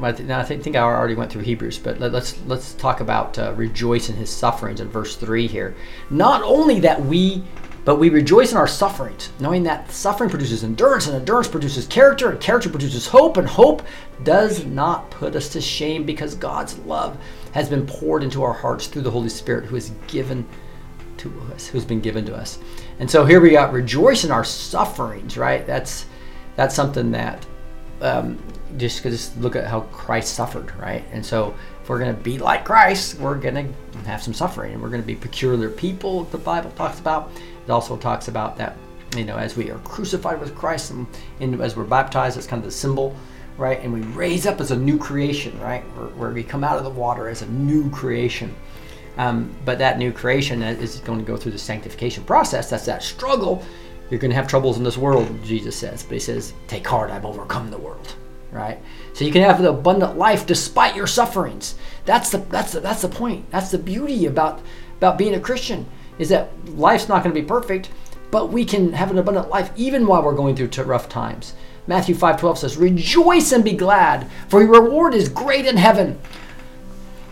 I think I already went through Hebrews, but let, us let's talk about uh, rejoice in His sufferings in verse three here. Not only that we, but we rejoice in our sufferings, knowing that suffering produces endurance, and endurance produces character, and character produces hope, and hope does not put us to shame because God's love has been poured into our hearts through the Holy Spirit, who is given to us, who's been given to us. And so here we got rejoice in our sufferings, right? That's that's something that um, just just look at how Christ suffered, right? And so if we're going to be like Christ, we're going to have some suffering, and we're going to be peculiar people. The Bible talks about. It also talks about that you know as we are crucified with Christ and, and as we're baptized, it's kind of the symbol, right? And we raise up as a new creation, right? Where, where we come out of the water as a new creation. Um, but that new creation is going to go through the sanctification process. That's that struggle. You're going to have troubles in this world, Jesus says. But he says, Take heart, I've overcome the world. Right? So you can have the abundant life despite your sufferings. That's the that's the, that's the point. That's the beauty about about being a Christian is that life's not going to be perfect, but we can have an abundant life even while we're going through rough times. Matthew 5:12 says, "Rejoice and be glad, for your reward is great in heaven."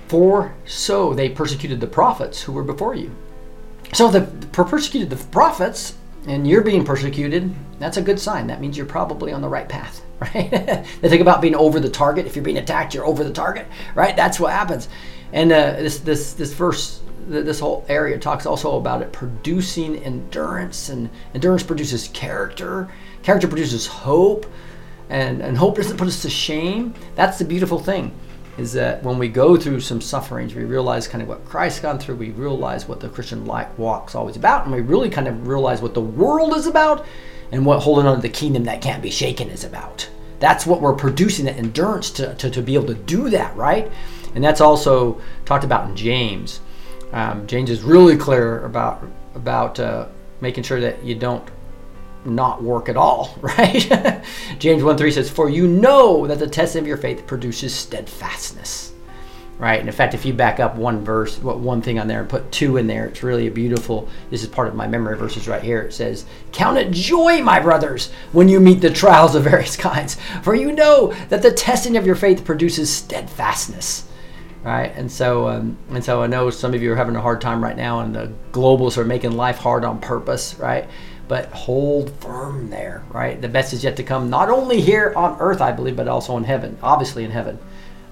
For so they persecuted the prophets who were before you. So the persecuted the prophets, and you're being persecuted. That's a good sign. That means you're probably on the right path, [LAUGHS] right? they think about being over the target. If you're being attacked, you're over the target, right? That's what happens. And uh, this this this verse, this whole area talks also about it producing endurance, and endurance produces character. Character produces hope, and and hope doesn't put us to shame. That's the beautiful thing is that when we go through some sufferings, we realize kind of what Christ's gone through. We realize what the Christian life walk's always about, and we really kind of realize what the world is about, and what holding on to the kingdom that can't be shaken is about. That's what we're producing that endurance to, to, to be able to do that, right? And that's also talked about in James. Um, James is really clear about about uh, making sure that you don't not work at all, [LAUGHS] right? James 1 3 says, For you know that the testing of your faith produces steadfastness. Right? And in fact, if you back up one verse, what one thing on there and put two in there, it's really a beautiful. This is part of my memory verses right here. It says, Count it joy, my brothers, when you meet the trials of various [LAUGHS] kinds, for you know that the testing of your faith produces steadfastness right? And so, um, and so I know some of you are having a hard time right now, and the globals are making life hard on purpose, right? But hold firm there, right? The best is yet to come, not only here on earth, I believe, but also in heaven, obviously in heaven.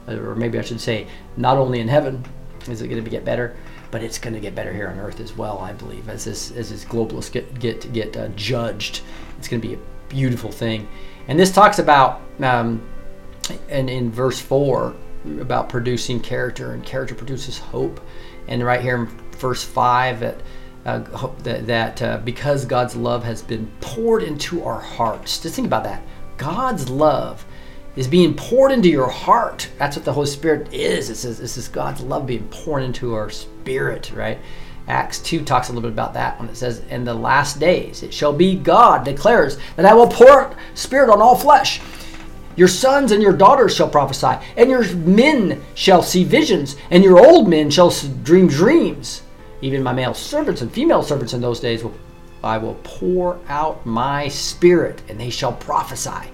Or maybe I should say, not only in heaven is it going to get better, but it's going to get better here on earth as well, I believe, as this, as this globalists get, get, get uh, judged. It's going to be a beautiful thing. And this talks about, um, and in verse 4, about producing character, and character produces hope. And right here in verse 5, that uh, that, uh, because God's love has been poured into our hearts. Just think about that. God's love is being poured into your heart. That's what the Holy Spirit is. It says this is God's love being poured into our spirit, right? Acts 2 talks a little bit about that when it says, In the last days it shall be God declares that I will pour spirit on all flesh. Your sons and your daughters shall prophesy, and your men shall see visions, and your old men shall dream dreams. Even my male servants and female servants in those days will I will pour out my spirit, and they shall prophesy.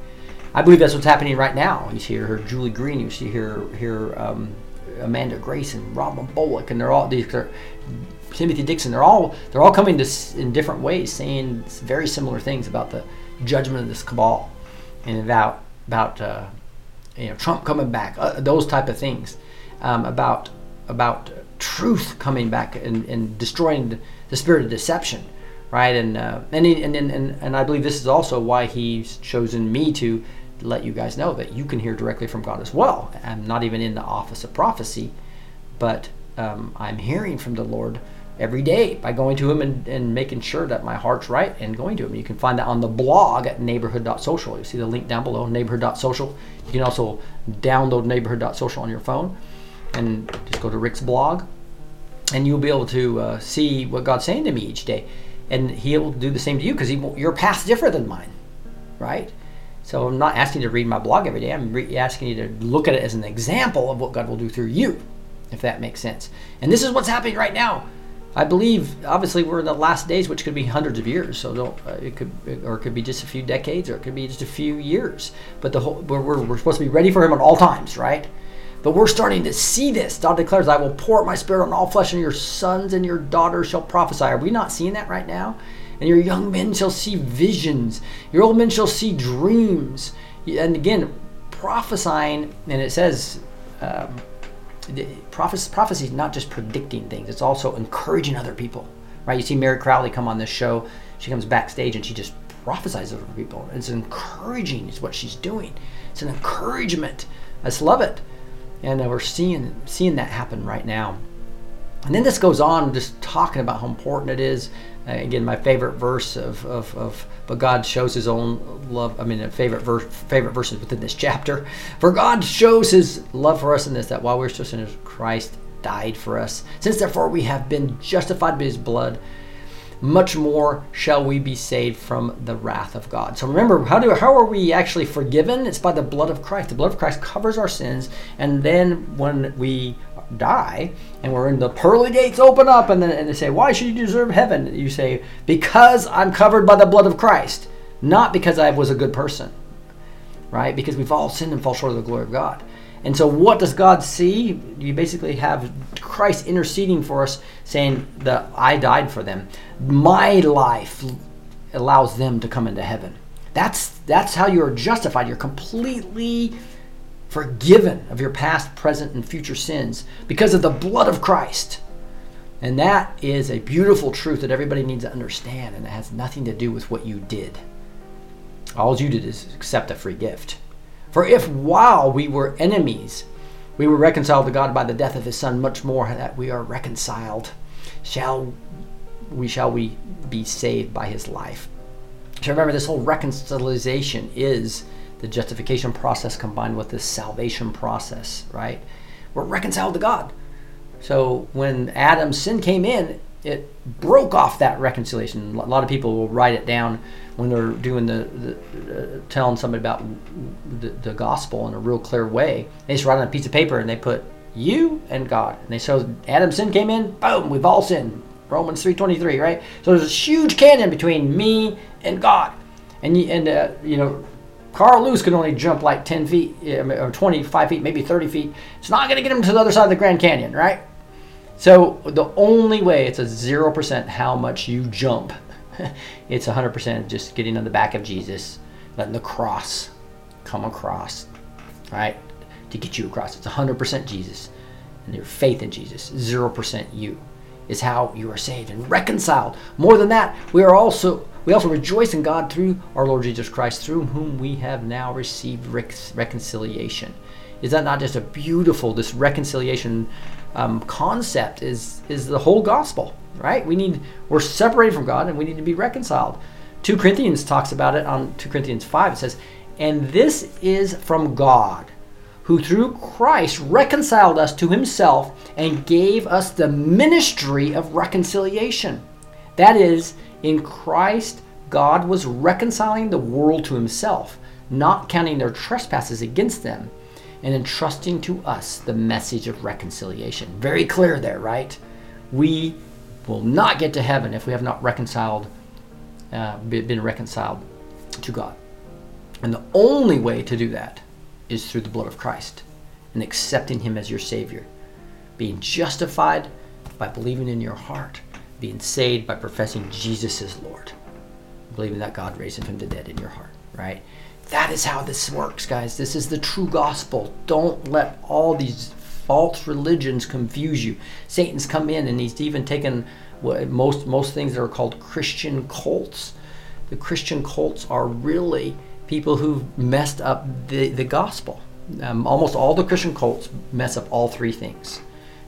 I believe that's what's happening right now. You see here Julie Green, you see here here um, Amanda Grayson, Robin Bullock, and they're all these are Timothy Dixon. They're all they're all coming to in different ways, saying very similar things about the judgment of this cabal and about about uh, you know Trump coming back, uh, those type of things, um, about about truth coming back and, and destroying the spirit of deception, right? And uh, and, he, and and and I believe this is also why he's chosen me to let you guys know that you can hear directly from God as well. I'm not even in the office of prophecy, but um, I'm hearing from the Lord every day by going to him and, and making sure that my heart's right and going to him. You can find that on the blog at neighborhood.social. You see the link down below, neighborhood.social. You can also download neighborhood.social on your phone and just go to Rick's blog, and you'll be able to uh, see what God's saying to me each day, and He'll do the same to you because your path's different than mine, right? So I'm not asking you to read my blog every day. I'm re- asking you to look at it as an example of what God will do through you, if that makes sense. And this is what's happening right now. I believe, obviously, we're in the last days, which could be hundreds of years. So don't, uh, it could, or it could be just a few decades, or it could be just a few years. But the whole, we're, we're, we're supposed to be ready for Him at all times, right? But we're starting to see this. God declares, I will pour out my spirit on all flesh, and your sons and your daughters shall prophesy. Are we not seeing that right now? And your young men shall see visions, your old men shall see dreams. And again, prophesying, and it says, um, prophecy, is not just predicting things, it's also encouraging other people, right? You see Mary Crowley come on this show, she comes backstage and she just prophesies over people. It's encouraging, is what she's doing. It's an encouragement. I just love it and uh, we're seeing seeing that happen right now. And then this goes on, just talking about how important it is. Uh, again, my favorite verse of, of, of, but God shows His own love. I mean, favorite verse, favorite verses within this chapter. For God shows His love for us in this, that while we we're still sinners, Christ died for us. Since therefore we have been justified by His blood, much more shall we be saved from the wrath of God. So remember, how do how are we actually forgiven? It's by the blood of Christ. The blood of Christ covers our sins, and then when we die and we're in the pearly gates open up and then and they say, Why should you deserve heaven? You say, Because I'm covered by the blood of Christ, not because I was a good person. Right? Because we've all sinned and fall short of the glory of God. And so, what does God see? You basically have Christ interceding for us, saying that I died for them. My life allows them to come into heaven. That's that's how you're justified. You're completely forgiven of your past, present, and future sins because of the blood of Christ. And that is a beautiful truth that everybody needs to understand, and it has nothing to do with what you did. All you did is accept a free gift. For if while we were enemies, we were reconciled to God by the death of his son, much more that we are reconciled, shall we shall we be saved by his life. So remember this whole reconciliation is the justification process combined with this salvation process, right? We're reconciled to God. So when Adam's sin came in, it broke off that reconciliation. A lot of people will write it down when they're doing the, the uh, telling somebody about the, the, gospel in a real clear way. They just write on a piece of paper and they put you and God, and they show Adam's sin came in. Boom, we've all sinned. Romans three twenty three, right? So there's a huge canyon between me and God, and you, and uh, you know. Carl Lewis could only jump like 10 feet or 25 feet, maybe 30 feet. It's not going to get him to the other side of the Grand Canyon, right? So the only way it's a 0% how much you jump. [LAUGHS] it's 100% just getting on the back of Jesus, letting the cross come across, right? To get you across. It's 100% Jesus and your faith in Jesus. 0% you is how you are saved and reconciled. More than that, we are also we also rejoice in God through our Lord Jesus Christ, through whom we have now received rec- reconciliation. Is that not just a beautiful this reconciliation um, concept is is the whole gospel, right? We need we're separated from God and we need to be reconciled. 2 Corinthians talks about it on 2 Corinthians 5. It says, "And this is from God, who through Christ reconciled us to himself and gave us the ministry of reconciliation." That is, in Christ God was reconciling the world to himself, not counting their trespasses against them and entrusting to us the message of reconciliation. Very clear there, right? We will not get to heaven if we have not reconciled, uh, been reconciled to God. And the only way to do that is through the blood of Christ and accepting Him as your Savior. Being justified by believing in your heart, being saved by professing Jesus as Lord, believing that God raised Him from the dead in your heart, right? That is how this works, guys. This is the true gospel. Don't let all these false religions confuse you. Satan's come in and he's even taken most most things that are called Christian cults. The Christian cults are really people who've messed up the, the gospel. Um, almost all the Christian cults mess up all three things.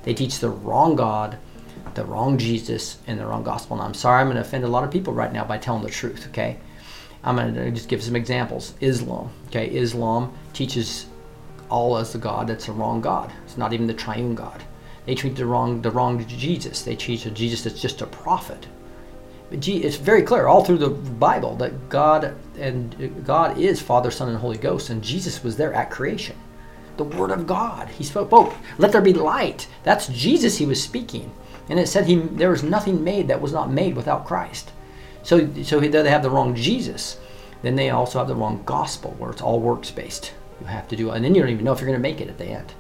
They teach the wrong God, the wrong Jesus, and the wrong gospel. And I'm sorry I'm going to offend a lot of people right now by telling the truth, okay? I'm going to uh, just give some examples. Islam. Okay, Islam teaches Allah as the God. That's the wrong God. It's not even the triune God. They treat the wrong the wrong Jesus. They teach a Jesus that's just a prophet. Gee, it's very clear all through the Bible that God and uh, God is Father, Son, and Holy Ghost, and Jesus was there at creation. The Word of God. He spoke, "Oh, let there be light." That's Jesus. He was speaking, and it said he there was nothing made that was not made without Christ. So, so they have the wrong Jesus. Then they also have the wrong gospel, where it's all works based. You have to do, and then you don't even know if you're going to make it at the end,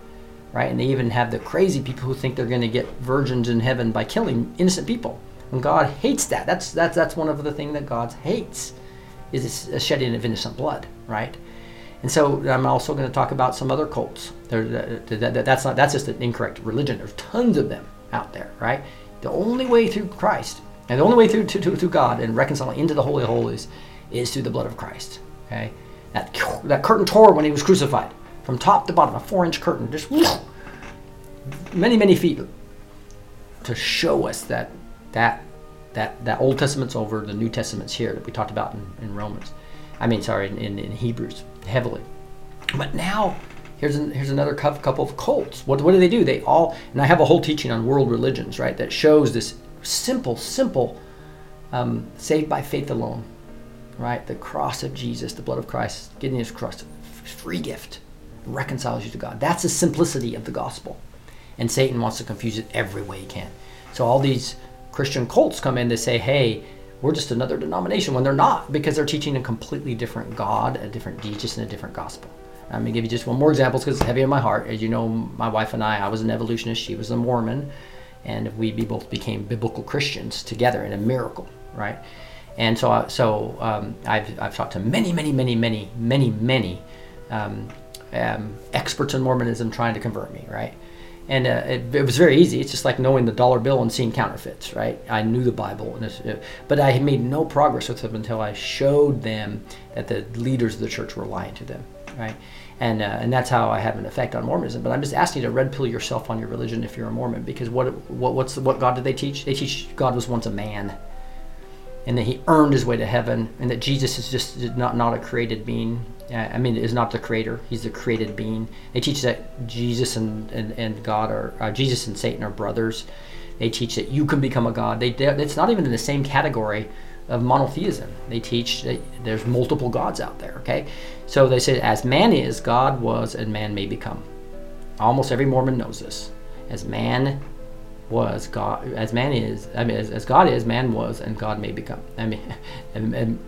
right? And they even have the crazy people who think they're going to get virgins in heaven by killing innocent people. And God hates that. That's that's that's one of the things that God hates, is a shedding of innocent blood, right? And so I'm also going to talk about some other cults. That, that, that's not that's just an incorrect religion. There's tons of them out there, right? The only way through Christ and the only way through to, to, to God and reconciling into the holy of holies is through the blood of Christ. Okay, that that curtain tore when he was crucified, from top to bottom, a four-inch curtain, just many many feet, to show us that that that that Old Testament's over, the New Testament's here that we talked about in, in Romans. I mean, sorry, in, in, in Hebrews heavily. But now here's an, here's another couple of cults. What what do they do? They all and I have a whole teaching on world religions, right? That shows this simple, simple, um, saved by faith alone, right? The cross of Jesus, the blood of Christ, getting His cross, free gift, reconciles you to God. That's the simplicity of the gospel, and Satan wants to confuse it every way he can. So all these Christian cults come in to say, hey, we're just another denomination when they're not because they're teaching a completely different God, a different Jesus, and a different gospel. I'm gonna give you just one more example because it's heavy on my heart. As you know, my wife and I, I was an evolutionist, she was a Mormon, and we both became biblical Christians together in a miracle, right? And so, uh, so um, I've, I've talked to many, many, many, many, many, many um, um, experts in Mormonism trying to convert me, right? and uh, it, it, was very easy. It's just like knowing the dollar bill and seeing counterfeits, right? I knew the Bible, and uh, but I had made no progress with them until I showed them that the leaders of the church were lying to them, right? And uh, and that's how I have an effect on Mormonism. But I'm just asking you to red pill yourself on your religion if you're a Mormon, because what what what's what God did they teach? They teach God was once a man, and that He earned His way to heaven, and that Jesus is just not not a created being I mean, is not the creator. He's the created being. They teach that Jesus and, and, and God are, uh, Jesus and Satan are brothers. They teach that you can become a God. They, it's not even in the same category of monotheism. They teach that there's multiple gods out there, okay? So they say, as man is, God was, and man may become. Almost every Mormon knows this. As man was, God, as man is, I mean, as, as God is, man was, and God may become. I mean, [LAUGHS] and, and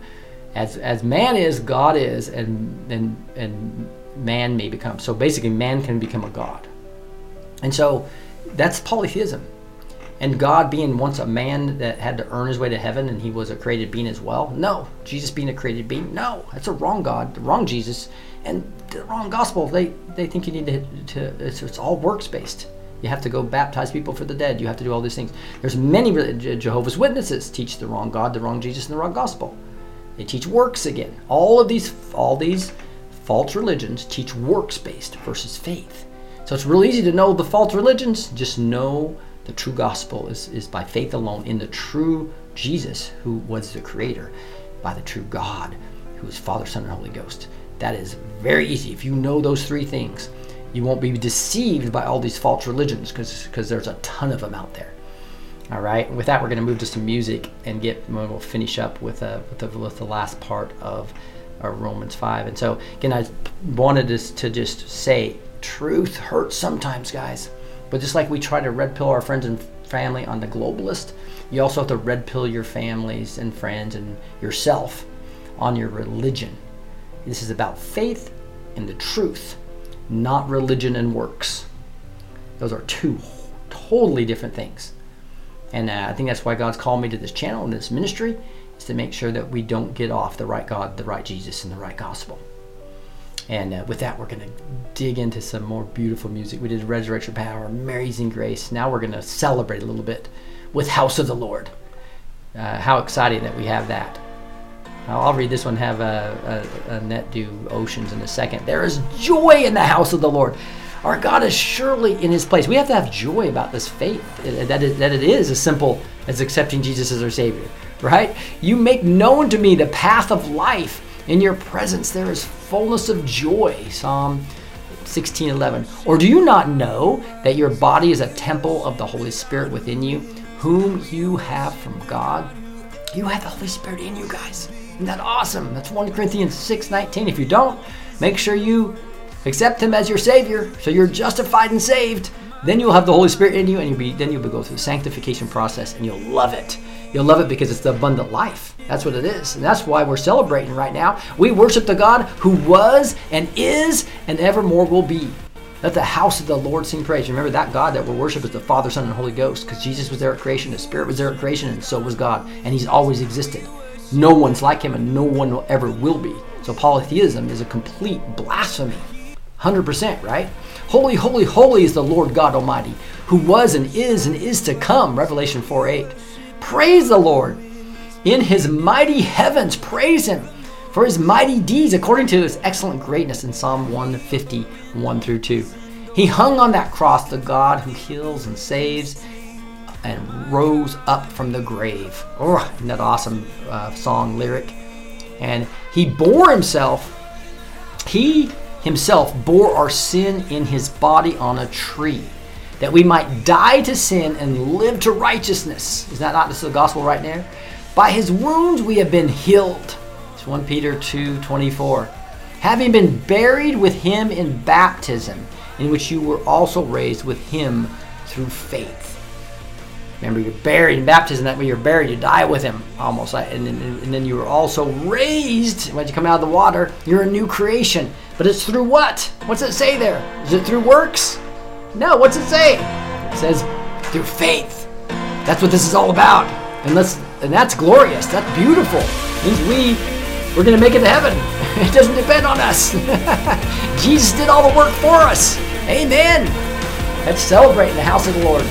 as as man is, God is, and and and man may become. So basically, man can become a god, and so that's polytheism. And God being once a man that had to earn his way to heaven, and he was a created being as well. No, Jesus being a created being. No, that's a wrong God, the wrong Jesus, and the wrong gospel. They they think you need to, to it's, it's all works based. You have to go baptize people for the dead. You have to do all these things. There's many Jehovah's Witnesses teach the wrong God, the wrong Jesus, and the wrong gospel. They teach works again. All of these all these false religions teach works based versus faith. So it's real easy to know the false religions. Just know the true gospel is, is by faith alone in the true Jesus who was the creator, by the true God who is Father, Son, and Holy Ghost. That is very easy. If you know those three things, you won't be deceived by all these false religions because there's a ton of them out there. All right. With that, we're going to move to some music and get. We'll finish up with uh, with the, with the last part of uh, Romans five. And so again, I wanted us to just say, truth hurts sometimes, guys. But just like we try to red pill our friends and family on the globalist, you also have to red pill your families and friends and yourself on your religion. This is about faith and the truth, not religion and works. Those are two totally different things. And uh, I think that's why God's called me to this channel and this ministry is to make sure that we don't get off the right God, the right Jesus, and the right gospel. And uh, with that, we're going to dig into some more beautiful music. We did Resurrection Power, Amazing Grace. Now we're going to celebrate a little bit with House of the Lord. Uh, how exciting that we have that. I'll read this one, have a, a, a net do oceans in a second. There is joy in the house of the Lord. Our God is surely in his place. We have to have joy about this faith, that it, that it is as simple as accepting Jesus as our Savior, right? You make known to me the path of life. In your presence there is fullness of joy. Psalm 16:11. Or do you not know that your body is a temple of the Holy Spirit within you, whom you have from God? You have the Holy Spirit in you guys. Isn't that awesome? That's 1 Corinthians 6:19. If you don't, make sure you accept him as your savior so you're justified and saved. Then you'll have the Holy Spirit in you and you'll be then you'll go through the sanctification process and you'll love it. You'll love it because it's the abundant life. That's what it is. And that's why we're celebrating right now. We worship the God who was and is and evermore will be. Let the house of the Lord sing praise. Remember that God that we worship is the Father, Son, and Holy Ghost because Jesus was there at creation, the Spirit was there at creation, and so was God. And He's always existed. No one's like Him, and no one will ever will be. So polytheism is a complete blasphemy. 100%, right? Holy, holy, holy is the Lord God Almighty, who was and is and is to come. Revelation 4 8. Praise the Lord. In His mighty heavens, praise Him for his mighty deeds according to his excellent greatness in Psalm 150, 1 through 2. He hung on that cross, the God who heals and saves, and rose up from the grave. Oh, that awesome uh, song lyric? And he bore himself, he himself bore our sin in his body on a tree, that we might die to sin and live to righteousness. Is that not the gospel right there? By his wounds we have been healed. It's 1 Peter 2 24. Having been buried with him in baptism, in which you were also raised with him through faith. Remember, you're buried in baptism. That way, you're buried. You die with him, almost. And then, and then you were also raised when you come out of the water. You're a new creation. But it's through what? What's it say there? Is it through works? No. What's it say? It says through faith. That's what this is all about. And let's, and that's glorious. That's beautiful. It means we we're going to make it to heaven. [LAUGHS] It doesn't depend on us. [LAUGHS] Jesus did all the work for us. Amen. Let's celebrate in the house of the Lord.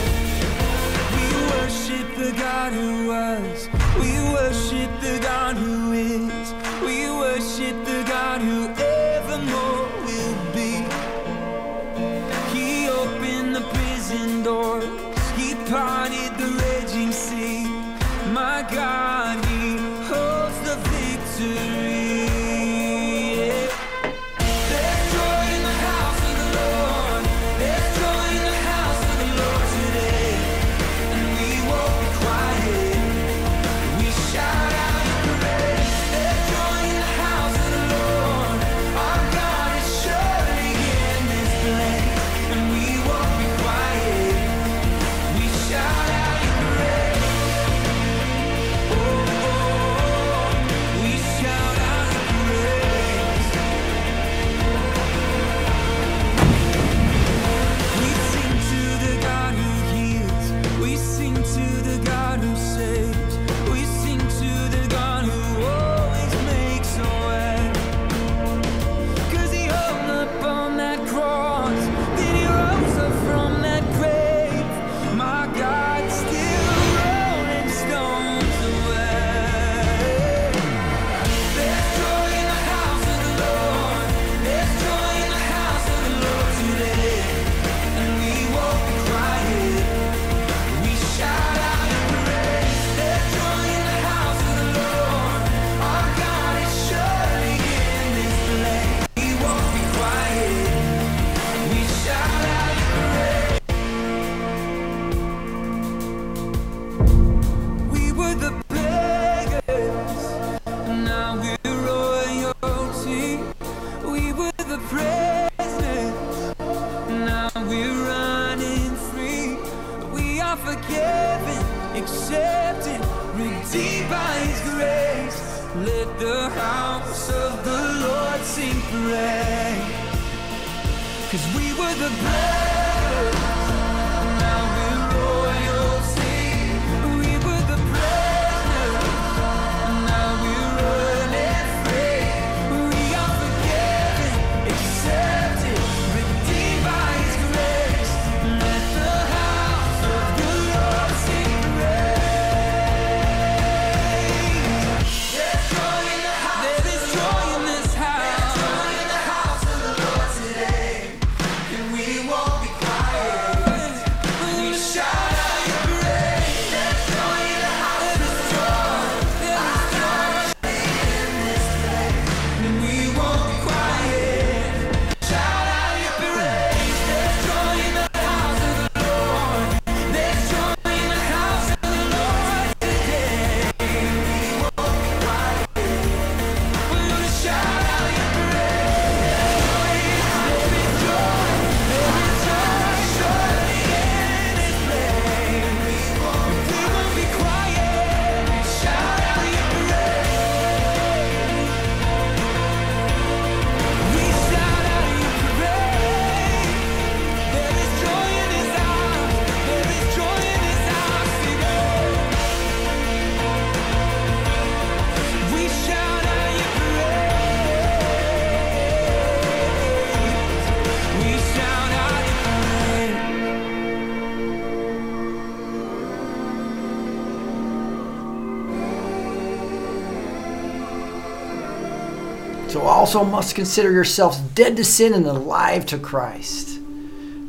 Also must consider yourselves dead to sin and alive to Christ.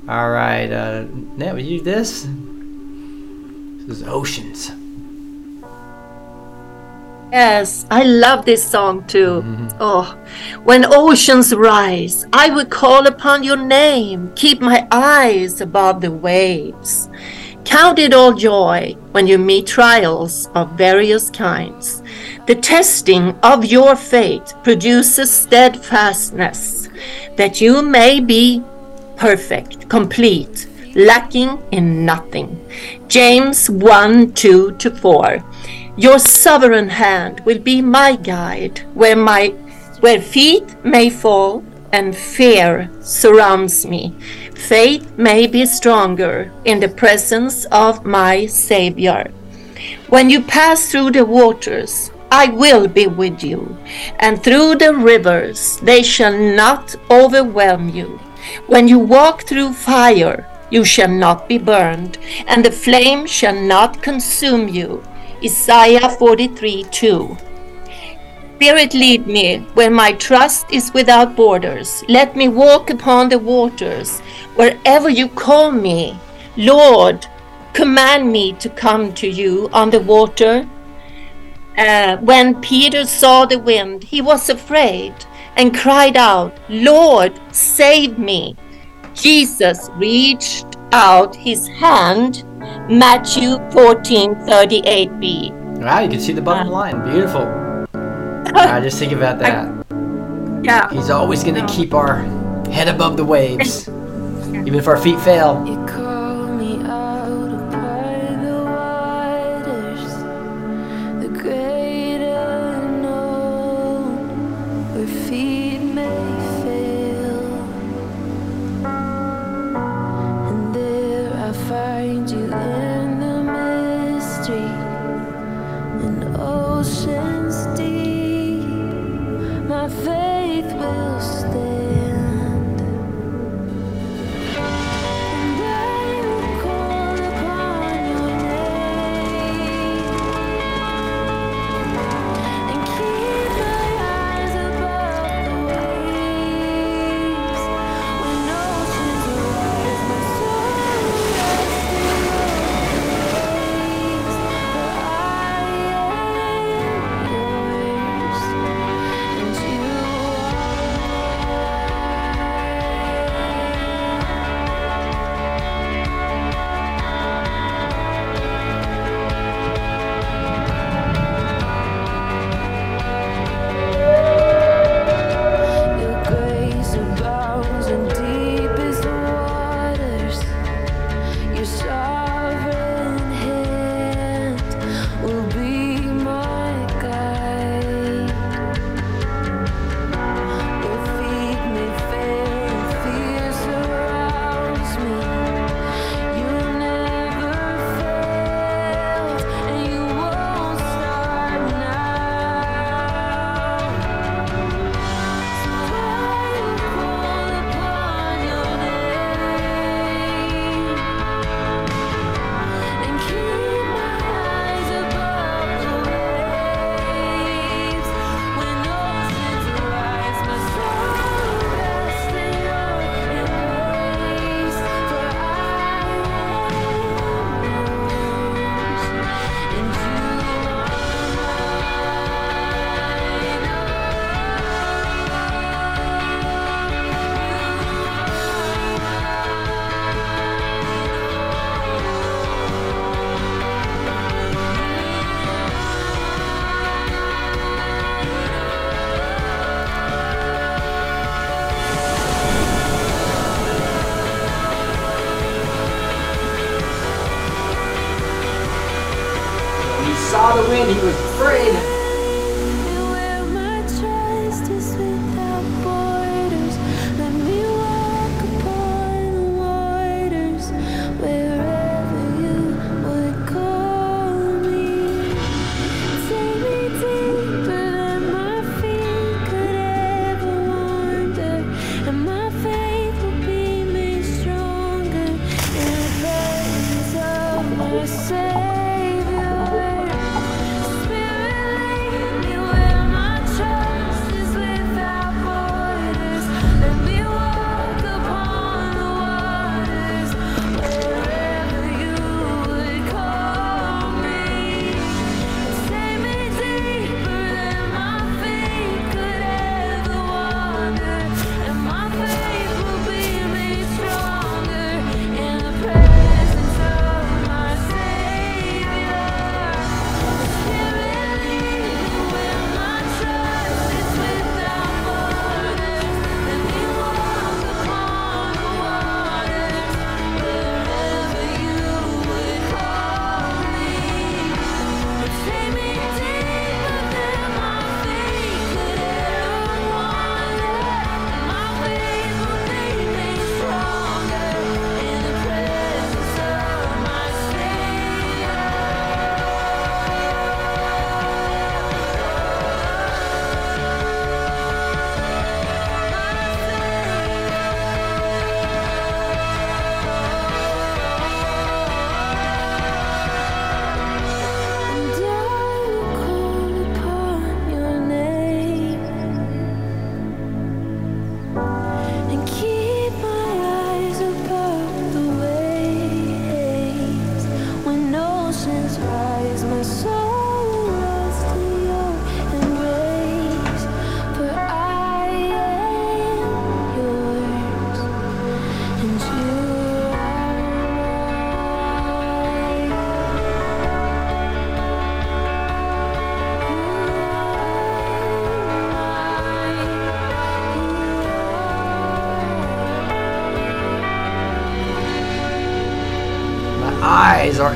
All right, uh, Nat, will you do this? This is Oceans. Yes, I love this song too. Oh, when oceans rise, I will call upon your name, keep my eyes above the waves. Count it all joy when you meet trials of various kinds. The testing of your faith produces steadfastness, that you may be perfect, complete, lacking in nothing. James 1 2 to 4. Your sovereign hand will be my guide, where my where feet may fall and fear surrounds me. Faith may be stronger in the presence of my Savior. When you pass through the waters, I will be with you, and through the rivers, they shall not overwhelm you. When you walk through fire, you shall not be burned, and the flame shall not consume you. Isaiah 43 2. Spirit, lead me where my trust is without borders. Let me walk upon the waters wherever you call me. Lord, command me to come to you on the water. Uh, when Peter saw the wind, he was afraid and cried out, Lord, save me. Jesus reached out his hand. Matthew 14 38b. Wow, you can see the bottom line. Beautiful. [LAUGHS] I just think about that. Yeah. He's always going to keep our head above the waves, [LAUGHS] even if our feet fail.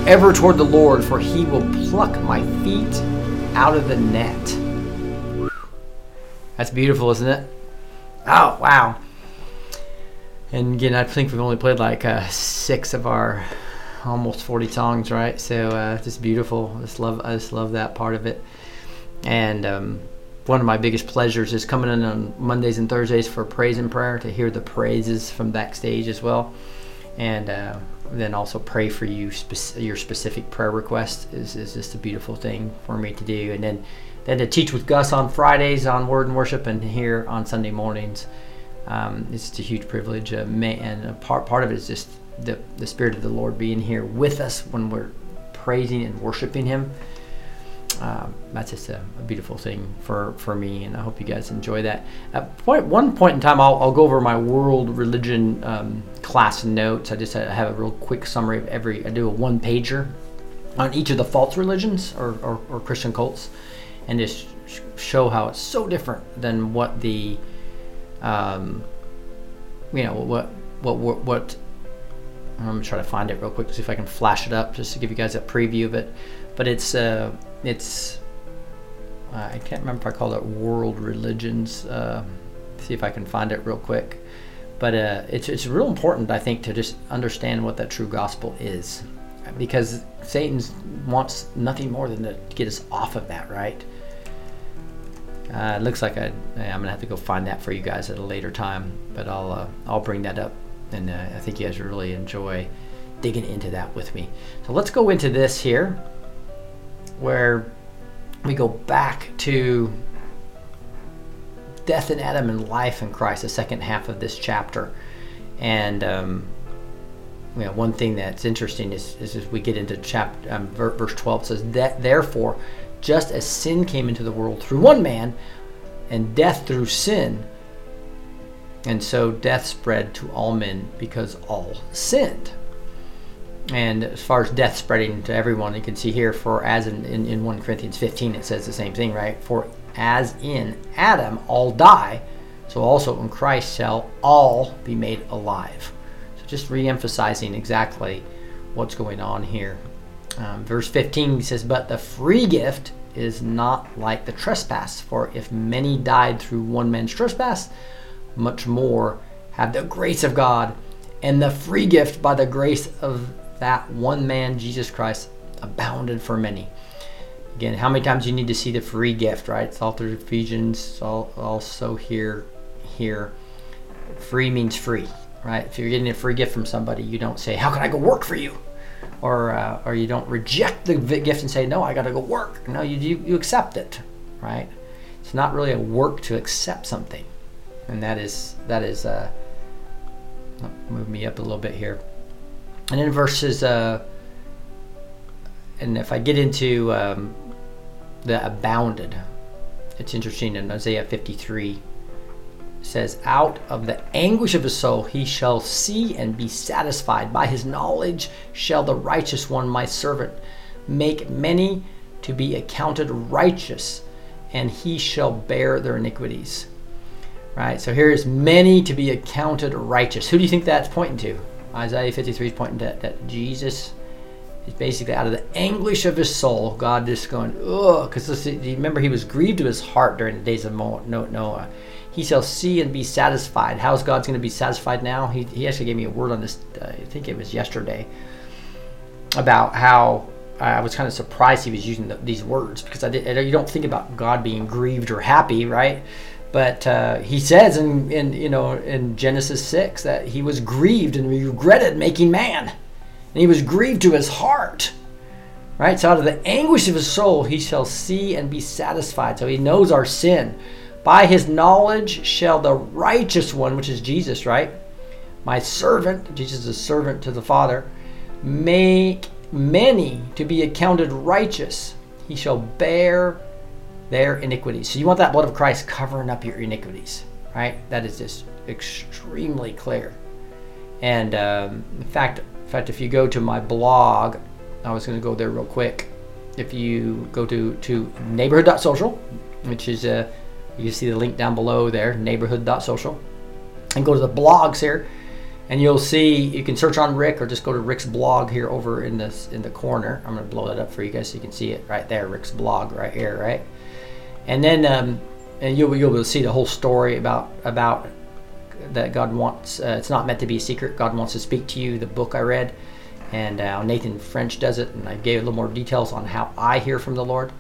Ever toward the Lord, for he will pluck my feet out of the net. That's beautiful, isn't it? Oh, wow. And again, I think we've only played like uh, six of our almost 40 songs, right? So uh, just beautiful. I just love, I just love that part of it. And um, one of my biggest pleasures is coming in on Mondays and Thursdays for praise and prayer to hear the praises from backstage as well, and uh, then also pray for you your specific prayer request is, is just a beautiful thing for me to do, and then then to teach with Gus on Fridays on Word and Worship and here on Sunday mornings. Um, it's just a huge privilege, uh, ma- and a part part of it is just the the Spirit of the Lord being here with us when we're praising and worshiping Him um, that's just a, a, beautiful thing for, for me, and I hope you guys enjoy that. At point, one point in time, I'll, I'll go over my world religion um, class notes. I just have a real quick summary of every. I do a one pager on each of the false religions or, or, or Christian cults, and just sh- show how it's so different than what the, um, you know, what what what. what I'm gonna try to find it real quick to see if I can flash it up just to give you guys a preview of it. But it's uh, it's uh, I can't remember if I called it world religions. Uh, see if I can find it real quick. But uh, it's it's real important, I think, to just understand what that true gospel is, because Satan wants nothing more than to get us off of that, right? Uh, it looks like I, I'm gonna have to go find that for you guys at a later time, but I'll I'll bring that up, and I think you guys really enjoy digging into that with me. So let's go into this here where we go back to death in Adam and life in Christ, the second half of this chapter. And um, you know, one thing that's interesting is, is as we get into chapter um, verse 12 says that therefore, just as sin came into the world through one man, and death through sin, and so death spread to all men because all sinned. And as far as death spreading to everyone, you can see here, for as in, in, in 1 Corinthians 15, it says the same thing, right? For as in Adam all die, so also in Christ shall all be made alive. So just re emphasizing exactly what's going on here. Um, verse 15 says, But the free gift is not like the trespass, for if many died through one man's trespass, much more have the grace of God and the free gift by the grace of that one man, Jesus Christ, abounded for many. Again, how many times you need to see the free gift, right? It's all through Ephesians, also here, here. Free means free, right? If you're getting a free gift from somebody, you don't say, "How can I go work for you?" or uh, or you don't reject the gift and say, "No, I got to go work." No, you, you you accept it, right? It's not really a work to accept something, and that is that is. Uh, move me up a little bit here and then verses uh, and if i get into um, the abounded it's interesting in isaiah 53 says out of the anguish of his soul he shall see and be satisfied. By his knowledge shall the righteous one my servant make many to be accounted righteous and he shall bear their iniquities. Right? So here is many to be accounted righteous. Who do you think that's pointing to Isaiah 53 is pointing to that Jesus is basically out of the anguish of his soul. God just going, ugh, because remember he was grieved to his heart during the days of Noah. He shall see and be satisfied. How's God's going to be satisfied now? He, he actually gave me a word on this. Uh, I think it was yesterday about how I was kind of surprised he was using the, these words because I did. You don't think about God being grieved or happy, right? But uh, he says in, in you know in Genesis six that he was grieved and regretted making man, and he was grieved to his heart. Right, so out of the anguish of his soul he shall see and be satisfied. So he knows our sin. By his knowledge shall the righteous one, which is Jesus, right? My servant, Jesus is a servant to the Father, make many to be accounted righteous. He shall bear their iniquities. So you want that blood of Christ covering up your iniquities, right? That is just extremely clear. And um, in fact, in fact, if you go to my blog, I was going to go there real quick. If you go to to neighborhood.social, which is uh, you see the link down below there, neighborhood.social, and go to the blogs here, And you'll see you can search on Rick or just go to Rick's blog here over in this in the corner. I'm gonna blow that up for you guys so you can see it right there. Rick's blog right here, right? And then um, and you'll you'll be able to see the whole story about about that God wants. Uh, it's not meant to be a secret. God wants to speak to you. The book I read, and uh, Nathan French does it, and I gave a little more details on how I hear from the Lord.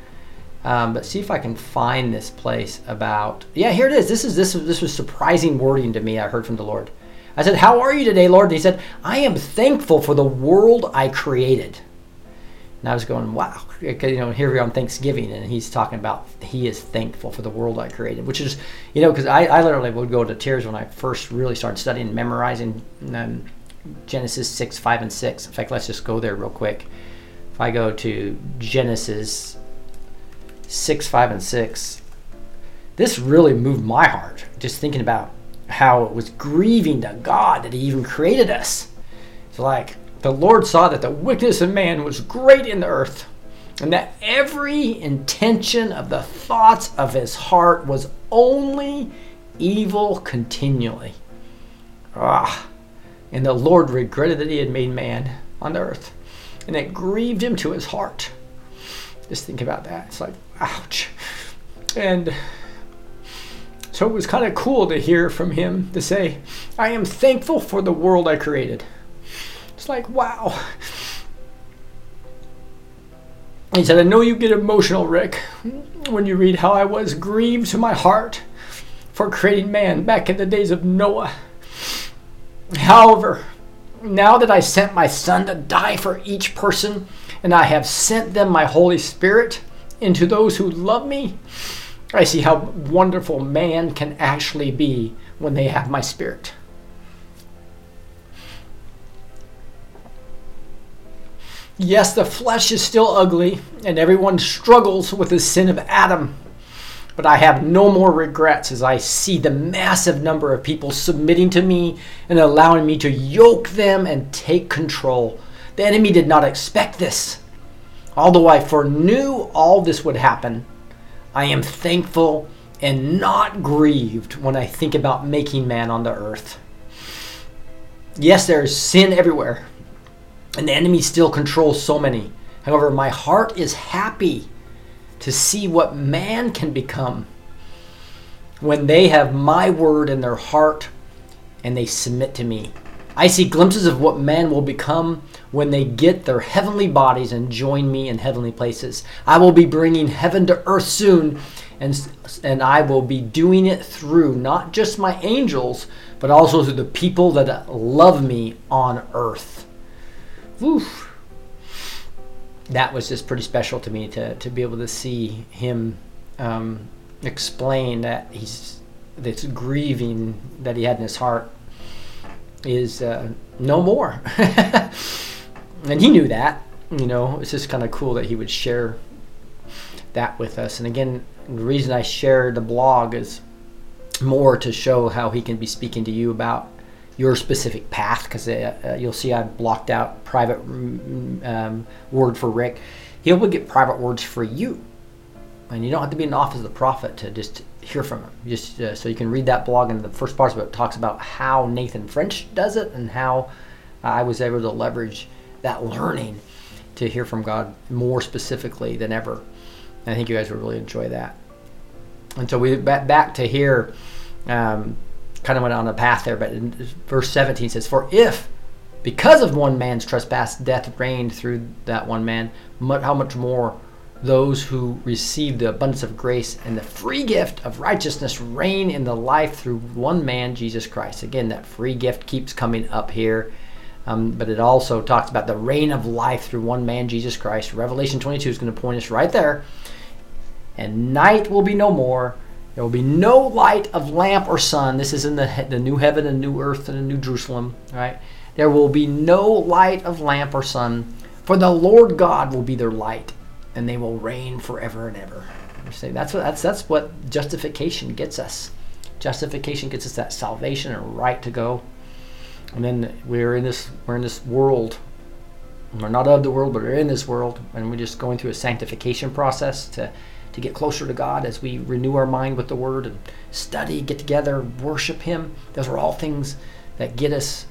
Um, but see if I can find this place about. Yeah, here it is. This is this this was surprising wording to me. I heard from the Lord. I said, "How are you today, Lord?" And He said, "I am thankful for the world I created." And I was going, "Wow!" You know, here we are on Thanksgiving, and He's talking about He is thankful for the world I created, which is, you know, because I, I literally would go to tears when I first really started studying, and memorizing um, Genesis six, five, and six. In fact, let's just go there real quick. If I go to Genesis 6, 5, and 6, this really moved my heart. Just thinking about how it was grieving to God that He even created us. It's like the Lord saw that the wickedness of man was great in the earth, and that every intention of the thoughts of his heart was only evil continually. Ah, and the Lord regretted that He had made man on the earth, and it grieved Him to His heart. Just think about that. It's like, ouch. And so it was kind of cool to hear from him to say, I am thankful for the world I created. It's like, wow. He said, I know you get emotional, Rick, when you read how I was grieved to my heart for creating man back in the days of Noah. However, now that I sent my son to die for each person, and I have sent them my Holy Spirit into those who love me, I see how wonderful man can actually be when they have my Spirit. Yes, the flesh is still ugly, and everyone struggles with the sin of Adam. But I have no more regrets as I see the massive number of people submitting to me and allowing me to yoke them and take control. The enemy did not expect this. Although I foreknew all this would happen, I am thankful and not grieved when I think about making man on the earth. Yes, there is sin everywhere, and the enemy still controls so many. However, my heart is happy to see what man can become when they have my word in their heart and they submit to me. I see glimpses of what man will become when they get their heavenly bodies and join me in heavenly places. I will be bringing heaven to earth soon, and, and I will be doing it through not just my angels, but also through the people that love me on earth. Woof. That was just pretty special to me to, to be able to see him um, explain that he's this grieving that he had in his heart is uh, no more. [LAUGHS] and he knew that. You know, it's just kind of cool that he would share that with us. And again, the reason I share the blog is more to show how he can be speaking to you about your specific path because uh, uh, you'll see I've blocked out private mm, um, word for Rick. He will get private words for you. And you don't have to be in the office of the prophet to just hear from him. Just uh, so you can read that blog, and the first part of it talks about how Nathan French does it and how I was able to leverage that learning to hear from God more specifically than ever. And I think you guys would really enjoy that. And so we back back to here, um, kind of went on a path there, but in verse 17 says, "For if because of one man's trespass death reigned through that one man, how much more?" those who receive the abundance of grace and the free gift of righteousness reign in the life through one man, Jesus Christ. Again, that free gift keeps coming up here. Um, but it also talks about the reign of life through one man, Jesus Christ. Revelation 22 is going to point us right there. And night will be no more. There will be no light of lamp or sun. This is in the, the new heaven and new earth and the new Jerusalem, right? There will be no light of lamp or sun, for the Lord God will be their light, and they will reign forever and ever. Say that's what that's that's what justification gets us. Justification gets us that salvation and right to go. And then we're in this we're in this world. We're not of the world, but we're in this world, and we're just going through a sanctification process to to get closer to God as we renew our mind with the Word and study, get together, worship Him. Those are all things that get us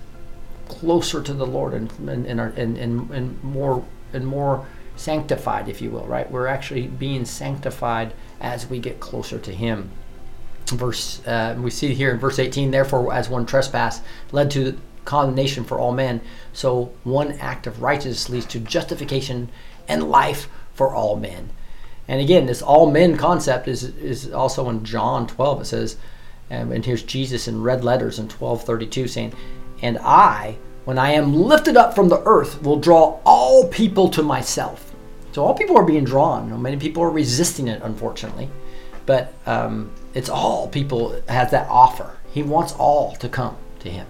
closer to the Lord and and and, and, and and more and more sanctified, if you will, right? We're actually being sanctified as we get closer to Him. Verse uh, we see here in verse 18. Therefore, as one trespass led to condemnation for all men, so one act of righteousness leads to justification and life for all men. And again, this all men concept is is also in John 12. It says, and here's Jesus in red letters in 12:32 saying, "And I, when I am lifted up from the earth, will draw all people to myself." So all people are being drawn. Now, Many people are resisting it, unfortunately, but um, it's all people has that offer. He wants all to come to Him,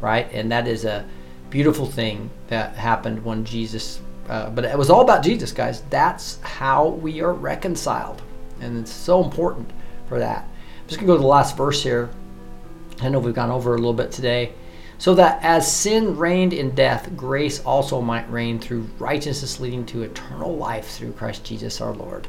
right? And that is a beautiful thing that happened when Jesus. Uh, but it was all about Jesus, guys. That's how we are reconciled, and it's so important for that. I'm just gonna go to the last verse here. I know we've gone over a little bit today. So that as sin reigned in death, grace also might reign through righteousness, leading to eternal life through Christ Jesus our Lord.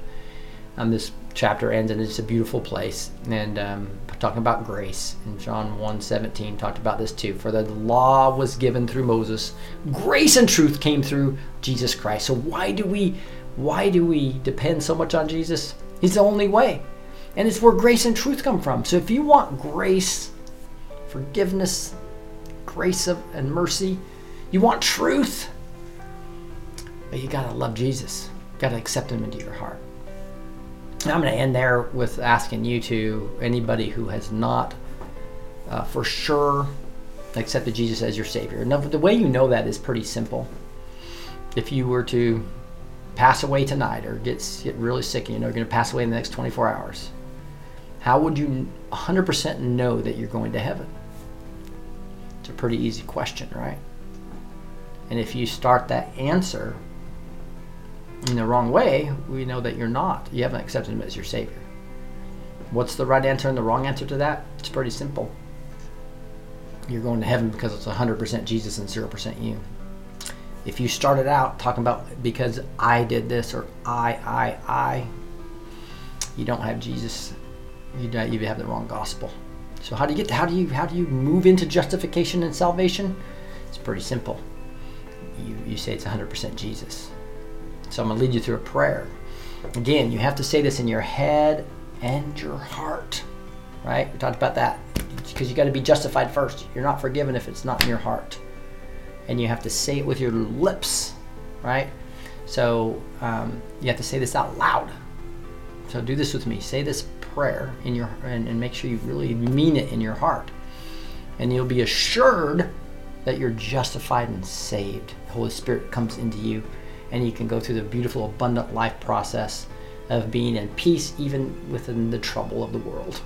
Um, this chapter ends, and it's a beautiful place. And um, talking about grace, and John 1 17 talked about this too. For the law was given through Moses, grace and truth came through Jesus Christ. So why do we why do we depend so much on Jesus? He's the only way. And it's where grace and truth come from. So if you want grace, forgiveness, grace of, and mercy. You want truth, but you gotta love Jesus. You gotta accept Him into your heart. I'm gonna end there with asking you to anybody who has not, uh, for sure, accepted Jesus as your Savior. Now, the way you know that is pretty simple. If you were to pass away tonight or get get really sick and you know you're gonna pass away in the next 24 hours, how would you 100% know that you're going to heaven? It's a pretty easy question, right? And if you start that answer in the wrong way, we know that you're not. You haven't accepted Him as your Savior. What's the right answer and the wrong answer to that? It's pretty simple. You're going to heaven because it's 100% Jesus and 0% you. If you started out talking about because I did this or I, I, I, you don't have Jesus. You don't, you have the wrong gospel. So how do you get to, how do you how do you move into justification and salvation? It's pretty simple. You you say it's 100% Jesus. So I'm going to lead you through a prayer. Again, you have to say this in your head and your heart. Right? We talked about that. Because you got to be justified first. You're not forgiven if it's not in your heart. And you have to say it with your lips. Right? So um, you have to say this out loud. So do this with me. Say this prayer in your and, and make sure you really mean it in your heart. And you'll be assured that you're justified and saved. The Holy Spirit comes into you and you can go through the beautiful abundant life process of being in peace even within the trouble of the world.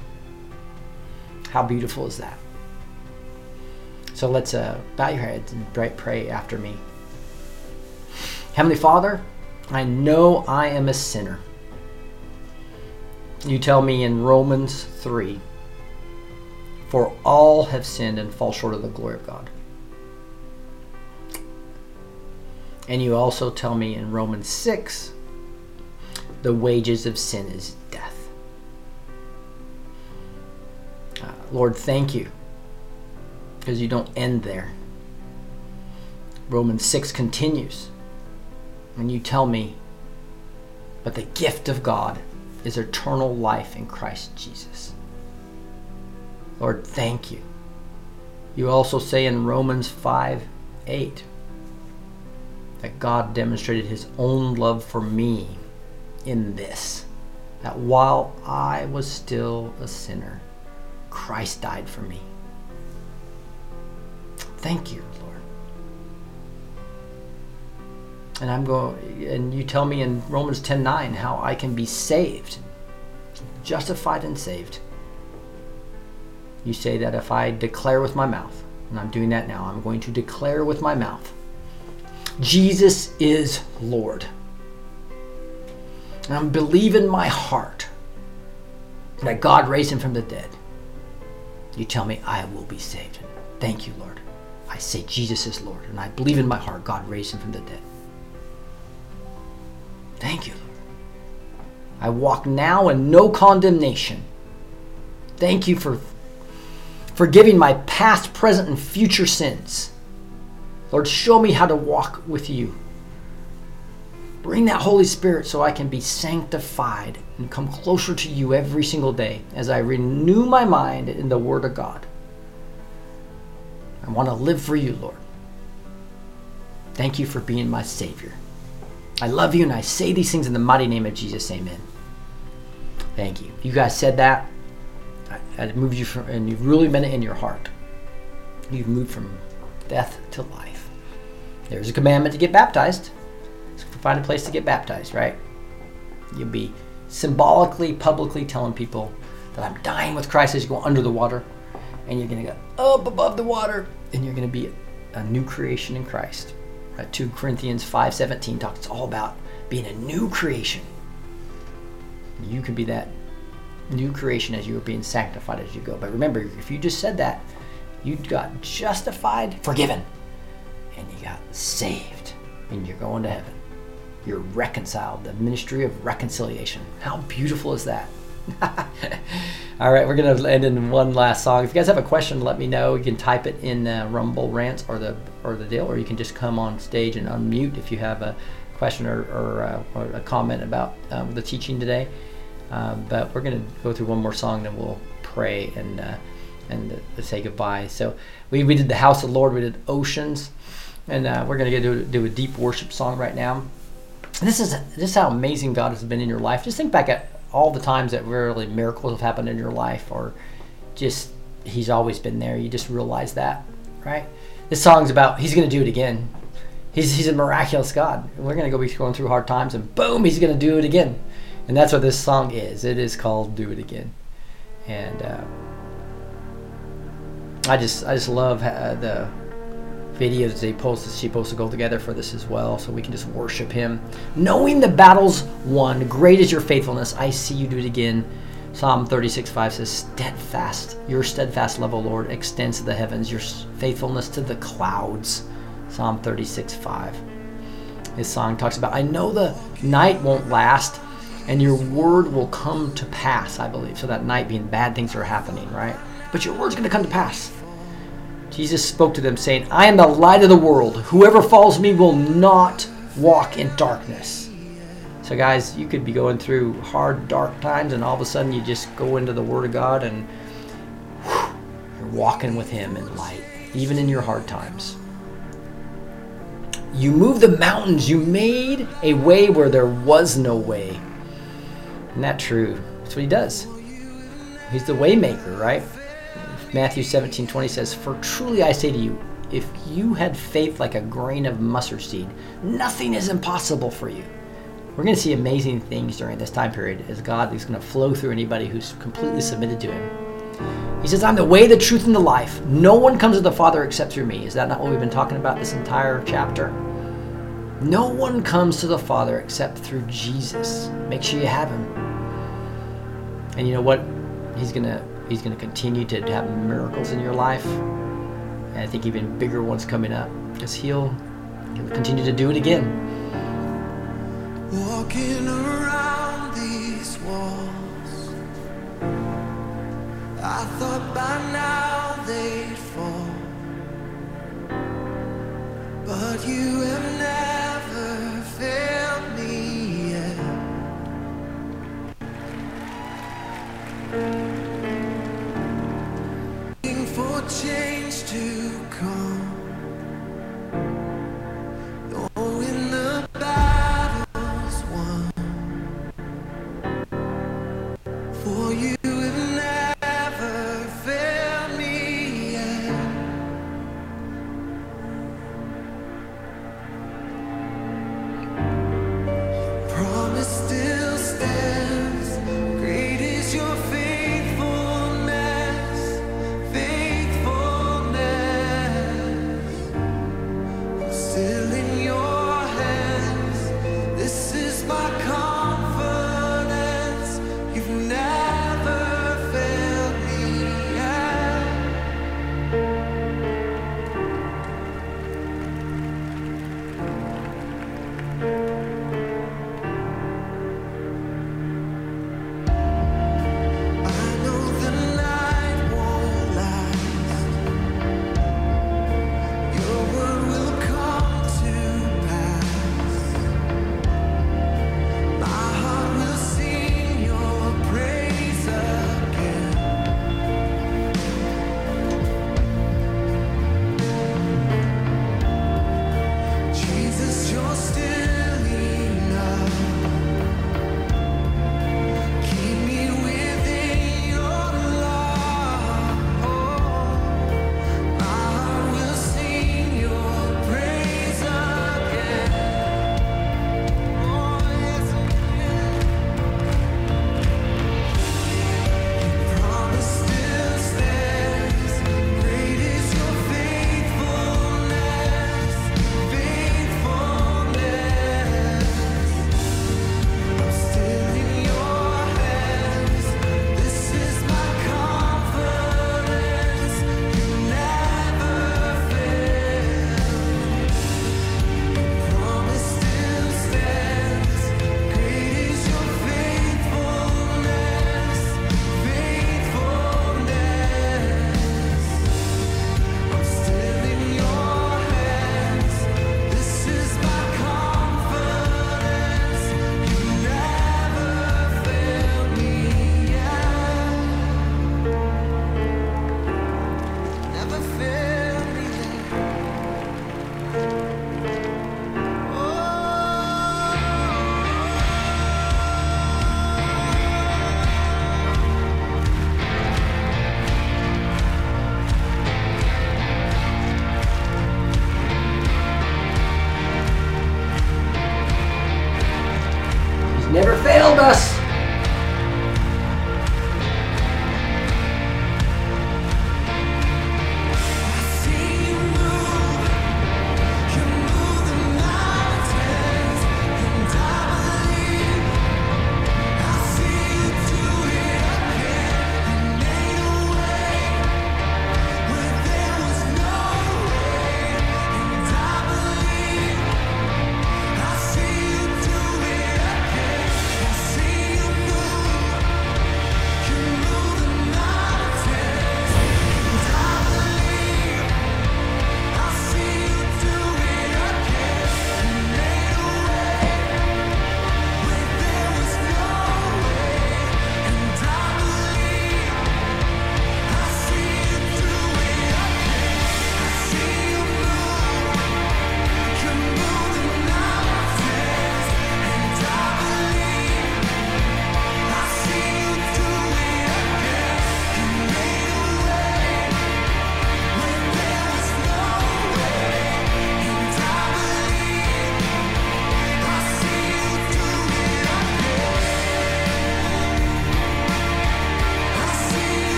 How beautiful is that? So let's uh, bow your heads and pray, after me. Heavenly Father, I know I am a sinner. You tell me in Romans 3 For all have sinned and fall short of the glory of God. And you also tell me in Romans 6 The wages of sin is death. Uh, Lord, thank you because you don't end there. Romans 6 continues. And you tell me, but the gift of God is eternal life in Christ Jesus. Lord, thank you. You also say in Romans 5 8 that God demonstrated his own love for me in this that while I was still a sinner, Christ died for me. Thank you, Lord. And I'm going and you tell me in Romans 10:9 how I can be saved, justified and saved. You say that if I declare with my mouth, and I'm doing that now, I'm going to declare with my mouth Jesus is Lord. And I'm believe in my heart that God raised him from the dead. You tell me I will be saved. Thank you, Lord. I say Jesus is Lord, and I believe in my heart God raised him from the dead. Thank you, Lord. I walk now in no condemnation. Thank you for forgiving my past, present, and future sins. Lord, show me how to walk with you. Bring that Holy Spirit so I can be sanctified and come closer to you every single day as I renew my mind in the Word of God. I want to live for you, Lord. Thank you for being my Savior. I love you and I say these things in the mighty name of Jesus. Amen. Thank you. You guys said that. I, I moved you from, and you've really meant it in your heart. You've moved from death to life. There's a commandment to get baptized. So find a place to get baptized, right? You'll be symbolically, publicly telling people that I'm dying with Christ as you go under the water, and you're going to go up above the water, and you're going to be a new creation in Christ. Right? 2 Corinthians 5:17 talks all about being a new creation. You can be that new creation as you are being sanctified as you go. But remember, if you just said that, you got justified, forgiven, and you got saved, and you're going to heaven. You're reconciled, the ministry of reconciliation. How beautiful is that? [LAUGHS] All right, we're gonna end in one last song. If you guys have a question, let me know. You can type it in uh, Rumble Rants or the or the deal, or you can just come on stage and unmute if you have a question or, or, uh, or a comment about um, the teaching today. Uh, but we're gonna go through one more song, then we'll pray and uh, and say goodbye. So we, we did the House of the Lord, we did Oceans, and uh, we're gonna get do, do a deep worship song right now. This is is how amazing God has been in your life. Just think back at all the times that really miracles have happened in your life, or just He's always been there. You just realize that, right? This song's about He's gonna do it again. He's, he's a miraculous God. We're gonna go be going through hard times, and boom, He's gonna do it again. And that's what this song is. It is called "Do It Again," and uh, I just I just love uh, the videos they post she posts to go together for this as well so we can just worship him. Knowing the battles won great is your faithfulness. I see you do it again. Psalm 36 5 says steadfast your steadfast love o lord extends to the heavens. Your faithfulness to the clouds. Psalm 36 5 his song talks about i know the night won't last and your word will come to pass i believe. So that night being bad things are happening right? But your word's going to come to pass Jesus spoke to them, saying, I am the light of the world. Whoever follows me will not walk in darkness. So, guys, you could be going through hard, dark times, and all of a sudden you just go into the Word of God and whew, you're walking with Him in light, even in your hard times. You moved the mountains. You made a way where there was no way. Isn't that true? That's what He does. He's the waymaker, right? Matthew 17 20 says, For truly I say to you, if you had faith like a grain of mustard seed, nothing is impossible for you. We're going to see amazing things during this time period as God is going to flow through anybody who's completely submitted to Him. He says, I'm the way, the truth, and the life. No one comes to the Father except through me. Is that not what we've been talking about this entire chapter? No one comes to the Father except through Jesus. Make sure you have Him. And you know what? He's going to He's going to continue to have miracles in your life. And I think even bigger ones coming up because he'll, continue to do it again. Walking around these walls, I thought by now they'd fall. But you have never failed me yet. Change to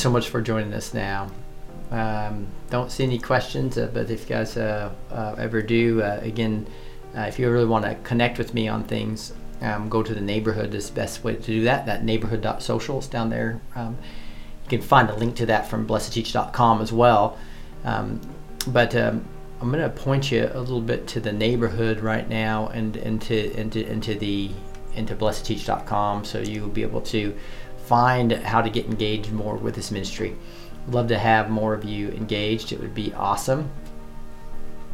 so much for joining us now. Um, don't see any questions, uh, but if you guys uh, uh, ever do, uh, again, uh, if you really want to connect with me on things, um, go to the neighborhood is the best way to do that. That neighborhood.social is down there. Um, you can find a link to that from blessed2teach.com as well. Um, but um, I'm going to point you a little bit to the neighborhood right now and into into into the into blessed2teach.com so you'll be able to find how to get engaged more with this ministry. Love to have more of you engaged. It would be awesome.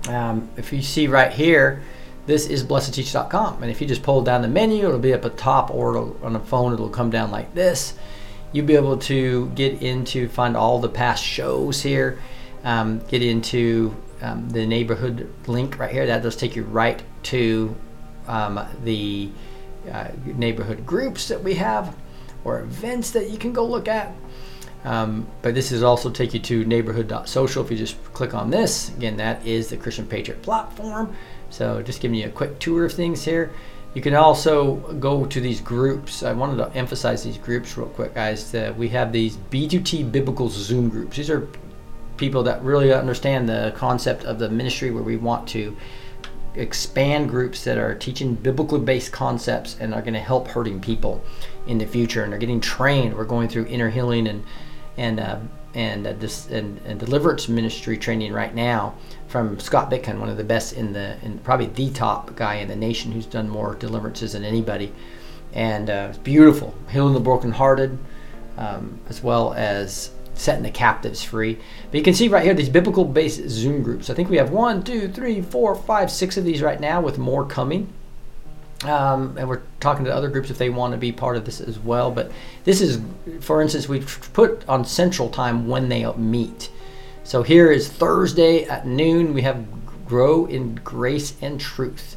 Um, if you see right here, this is blessed2teach.com. And if you just pull down the menu, it'll be up at top or on a phone, it'll come down like this. You'll be able to get into, find all the past shows here, um, get into um, the neighborhood link right here. That does take you right to um, the uh, neighborhood groups that we have or events that you can go look at. Um, but this is also take you to neighborhood.social. If you just click on this, again, that is the Christian Patriot platform. So just giving you a quick tour of things here. You can also go to these groups. I wanted to emphasize these groups real quick, guys. We have these B2T Biblical Zoom groups. These are people that really understand the concept of the ministry where we want to expand groups that are teaching biblically based concepts and are going to help hurting people in the future and are getting trained. We're going through inner healing and and uh, and, uh, this, and and deliverance ministry training right now from Scott Bitkin, one of the best in the in probably the top guy in the nation who's done more deliverances than anybody, and uh, it's beautiful, healing the brokenhearted, um, as well as setting the captives free. But you can see right here these biblical based Zoom groups. I think we have one, two, three, four, five, six of these right now, with more coming. Um, and we're talking to other groups if they want to be part of this as well. But this is, for instance, we've put on Central Time when they meet. So here is Thursday at noon. We have Grow in Grace and Truth.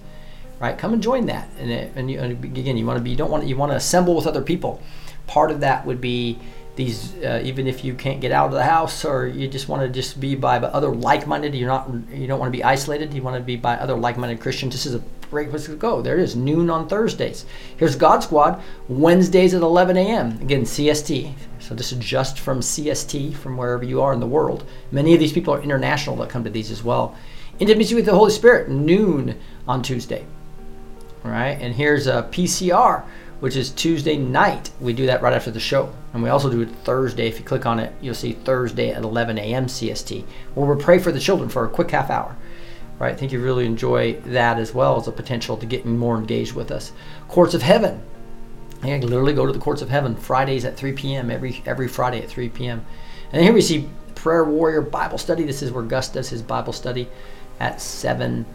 Right, come and join that. And, it- and, you, and again, you want to be, you don't want, you want to assemble with other people. Part of that would be these, uh, even if you can't get out of the house or you just want to just be by other like-minded. You're not, you don't want to be isolated. You want to be by other like-minded Christians. This is a place to go. There it is, noon on Thursdays. Here's God Squad, Wednesdays at 11 a.m. Again, CST. So this is just from CST, from wherever you are in the world. Many of these people are international that come to these as well. Intimacy with the Holy Spirit, noon on Tuesday. All right, and here's uh, a PCR, which is Tuesday night. We do that right after the show. And we also do it Thursday. If you click on it, you'll see Thursday at 11 a.m. CST, where we pray for the children for a quick half hour. Right, I think you really enjoy that as well as a potential to get more engaged with us. Courts of Heaven. I can literally go to the Courts of Heaven Fridays at 3 p.m. every every Friday at 3 p.m. And here we see Prayer Warrior Bible Study. This is where Gus does his Bible study at 7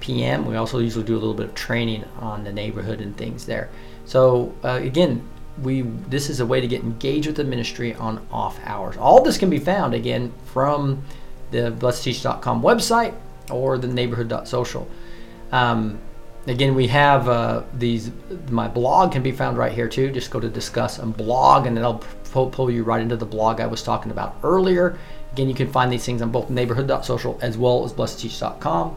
p.m. We also usually do a little bit of training on the neighborhood and things there. So uh, again, we this is a way to get engaged with the ministry on off hours. All this can be found again from the blessed2teach.com website or the neighborhood.social. Um, again, we have uh, these. My blog can be found right here too. Just go to discuss and blog, and it'll pull, you right into the blog I was talking about earlier. Again, you can find these things on both neighborhood.social as well as blessed2teach.com.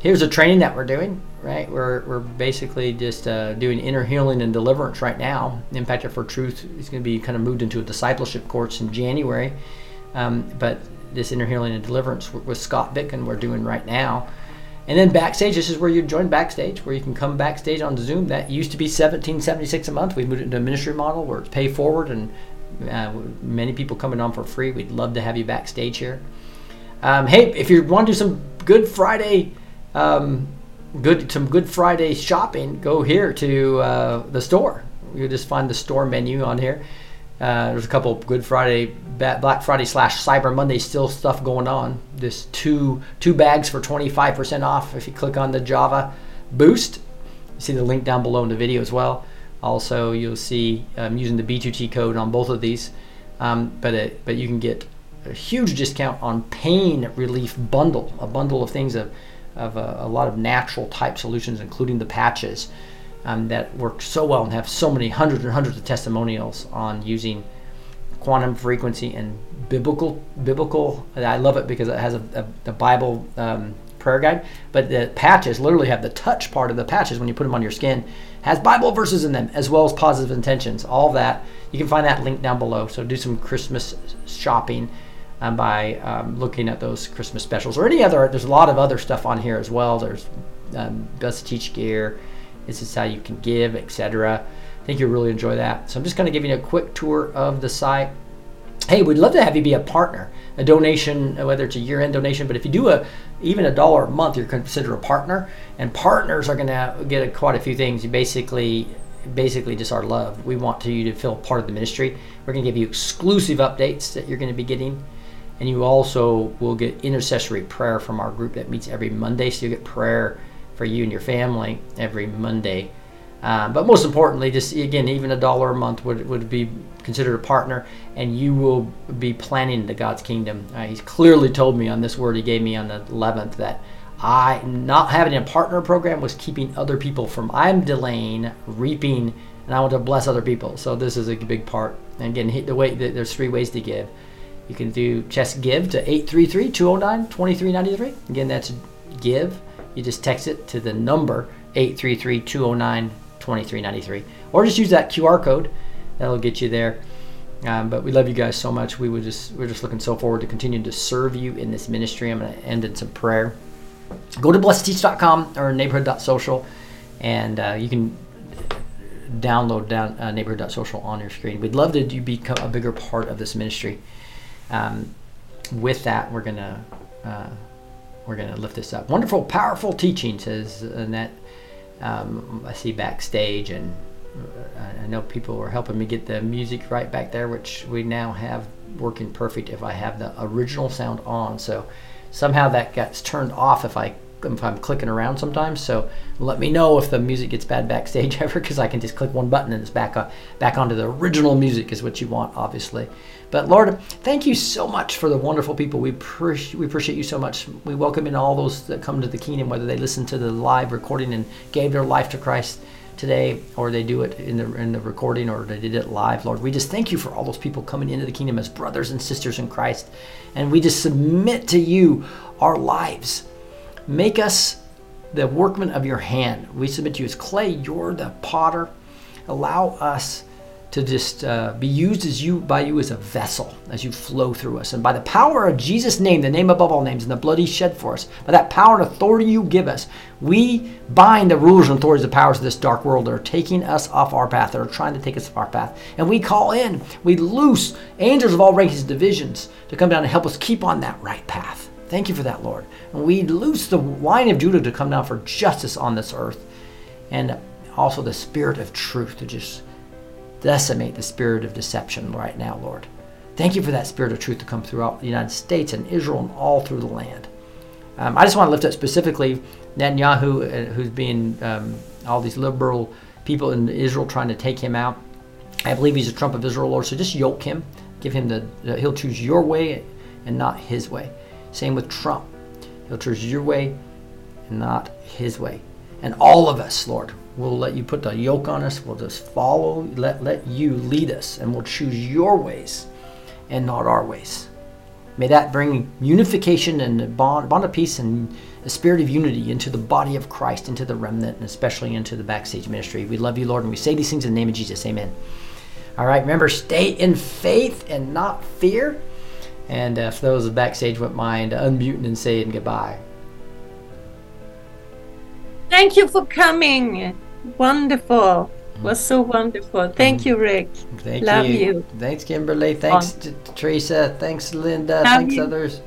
Here's a training that we're doing, right? We're, we're basically just uh, doing inner healing and deliverance right now. Impactor for Truth is going to be kind of moved into a discipleship course in January. Um, but this inner healing and deliverance with Scott Bitkin we're doing right now. And then backstage, this is where you join backstage, where you can come backstage on Zoom. That used to be 1776 a month. We moved it into a ministry model where it's pay forward and uh, many people coming on for free. We'd love to have you backstage here. Um, hey, if you want to do some Good Friday, um, good some Good Friday shopping, go here to uh, the store. You just find the store menu on here. Uh, there's a couple Good Friday, Black Friday slash Cyber Monday still stuff going on. This two two bags for 25% off. If you click on the Java Boost, you see the link down below in the video as well. Also, you'll see I'm um, using the B2T code on both of these. Um, but it, but you can get a huge discount on pain relief bundle, a bundle of things of of a, a lot of natural type solutions, including the patches um, that work so well and have so many hundreds and hundreds of testimonials on using quantum frequency and biblical biblical. I love it because it has a, a, the Bible um, prayer guide, but the patches literally have the touch part of the patches when you put them on your skin has Bible verses in them as well as positive intentions. All that you can find that link down below. So do some Christmas shopping um, by um, looking at those Christmas specials or any other. There's a lot of other stuff on here as well. There's um, best teach gear. This is how you can give, etc. I think you'll really enjoy that. So I'm just going to give you a quick tour of the site. Hey, we'd love to have you be a partner. A donation, whether it's a year-end donation, but if you do a even a dollar a month, you're considered a partner. And partners are going to get a, quite a few things. You basically, basically just our love. We want to, you to feel part of the ministry. We're going to give you exclusive updates that you're going to be getting, and you also will get intercessory prayer from our group that meets every Monday. So you get prayer for you and your family every Monday. Um, but most importantly, just again, even a dollar a month would, would be considered a partner, and you will be planning the God's kingdom. Uh, he's clearly told me on this word he gave me on the 11th that I not having a partner program was keeping other people from. I'm delaying reaping, and I want to bless other people. So this is a big part. And again, the way there's three ways to give. You can do just give to 833-209-2393. Again, that's give. You just text it to the number 833-209-2393, or just use that QR code. That'll get you there. Um, but we love you guys so much. We would just we're just looking so forward to continuing to serve you in this ministry. I'm going to end in some prayer. Go to blessed2teach.com or neighborhood.social, and uh, you can download down uh, neighborhood.social on your screen. We'd love to you become a bigger part of this ministry. Um, with that, we're gonna uh, we're gonna lift this up. Wonderful, powerful teaching, says Annette. Um, I see backstage, and uh, I know people are helping me get the music right back there, which we now have working perfect if I have the original sound on. So somehow that gets turned off if I if I'm clicking around sometimes. So let me know if the music gets bad backstage [LAUGHS] ever, because I can just click one button and it's back on, back onto the original music is what you want, obviously. But Lord, thank you so much for the wonderful people. We appreciate we appreciate you so much. We welcome in all those that come to the kingdom, whether they listen to the live recording and gave their life to Christ today, or they do it in the in the recording, or they did it live. Lord, we just thank you for all those people coming into the kingdom as brothers and sisters in Christ, and we just submit to you our lives. Make us the workman of your hand. We submit to you as clay. You're the potter. Allow us to just uh, be used as you by you as a vessel as you flow through us and by the power of jesus name the name above all names and the blood he shed for us by that power and authority you give us we bind the rulers and authorities the powers of this dark world that are taking us off our path that are trying to take us off our path and we call in we loose angels of all ranks and divisions to come down and help us keep on that right path thank you for that lord and we loose the lion of judah to come down for justice on this earth and also the spirit of truth to just decimate the spirit of deception right now, Lord. Thank you for that spirit of truth to come throughout the United States and Israel and all through the land. Um, I just want to lift up specifically Netanyahu, uh, who's being um, all these liberal people in Israel trying to take him out. I believe he's a Trump of Israel, Lord. So just yoke him, give him the. Uh, he'll choose your way and not his way. Same with Trump. He'll choose your way and not his way. And all of us, Lord, We'll let you put the yoke on us. We'll just follow, let, let you lead us, and we'll choose your ways and not our ways. May that bring unification and a bond, bond of peace and a spirit of unity into the body of Christ, into the remnant, and especially into the backstage ministry. We love you, Lord, and we say these things in the name of Jesus. Amen. All right, remember, stay in faith and not fear. And uh, for those backstage wouldn't mind uh, unmuting and saying goodbye. Thank you for coming. Wonderful. It was so wonderful. Thank mm-hmm. you, Rick. Thank Love you. you. Thanks, Kimberly. Thanks, T- Teresa. Thanks, Linda. Love Thanks, you. others.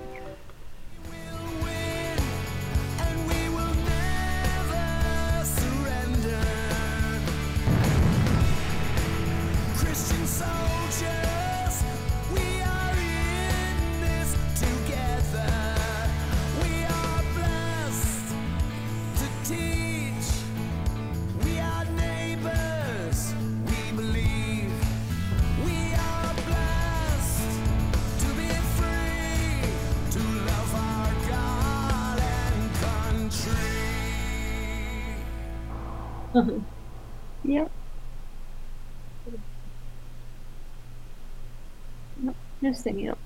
has tenido.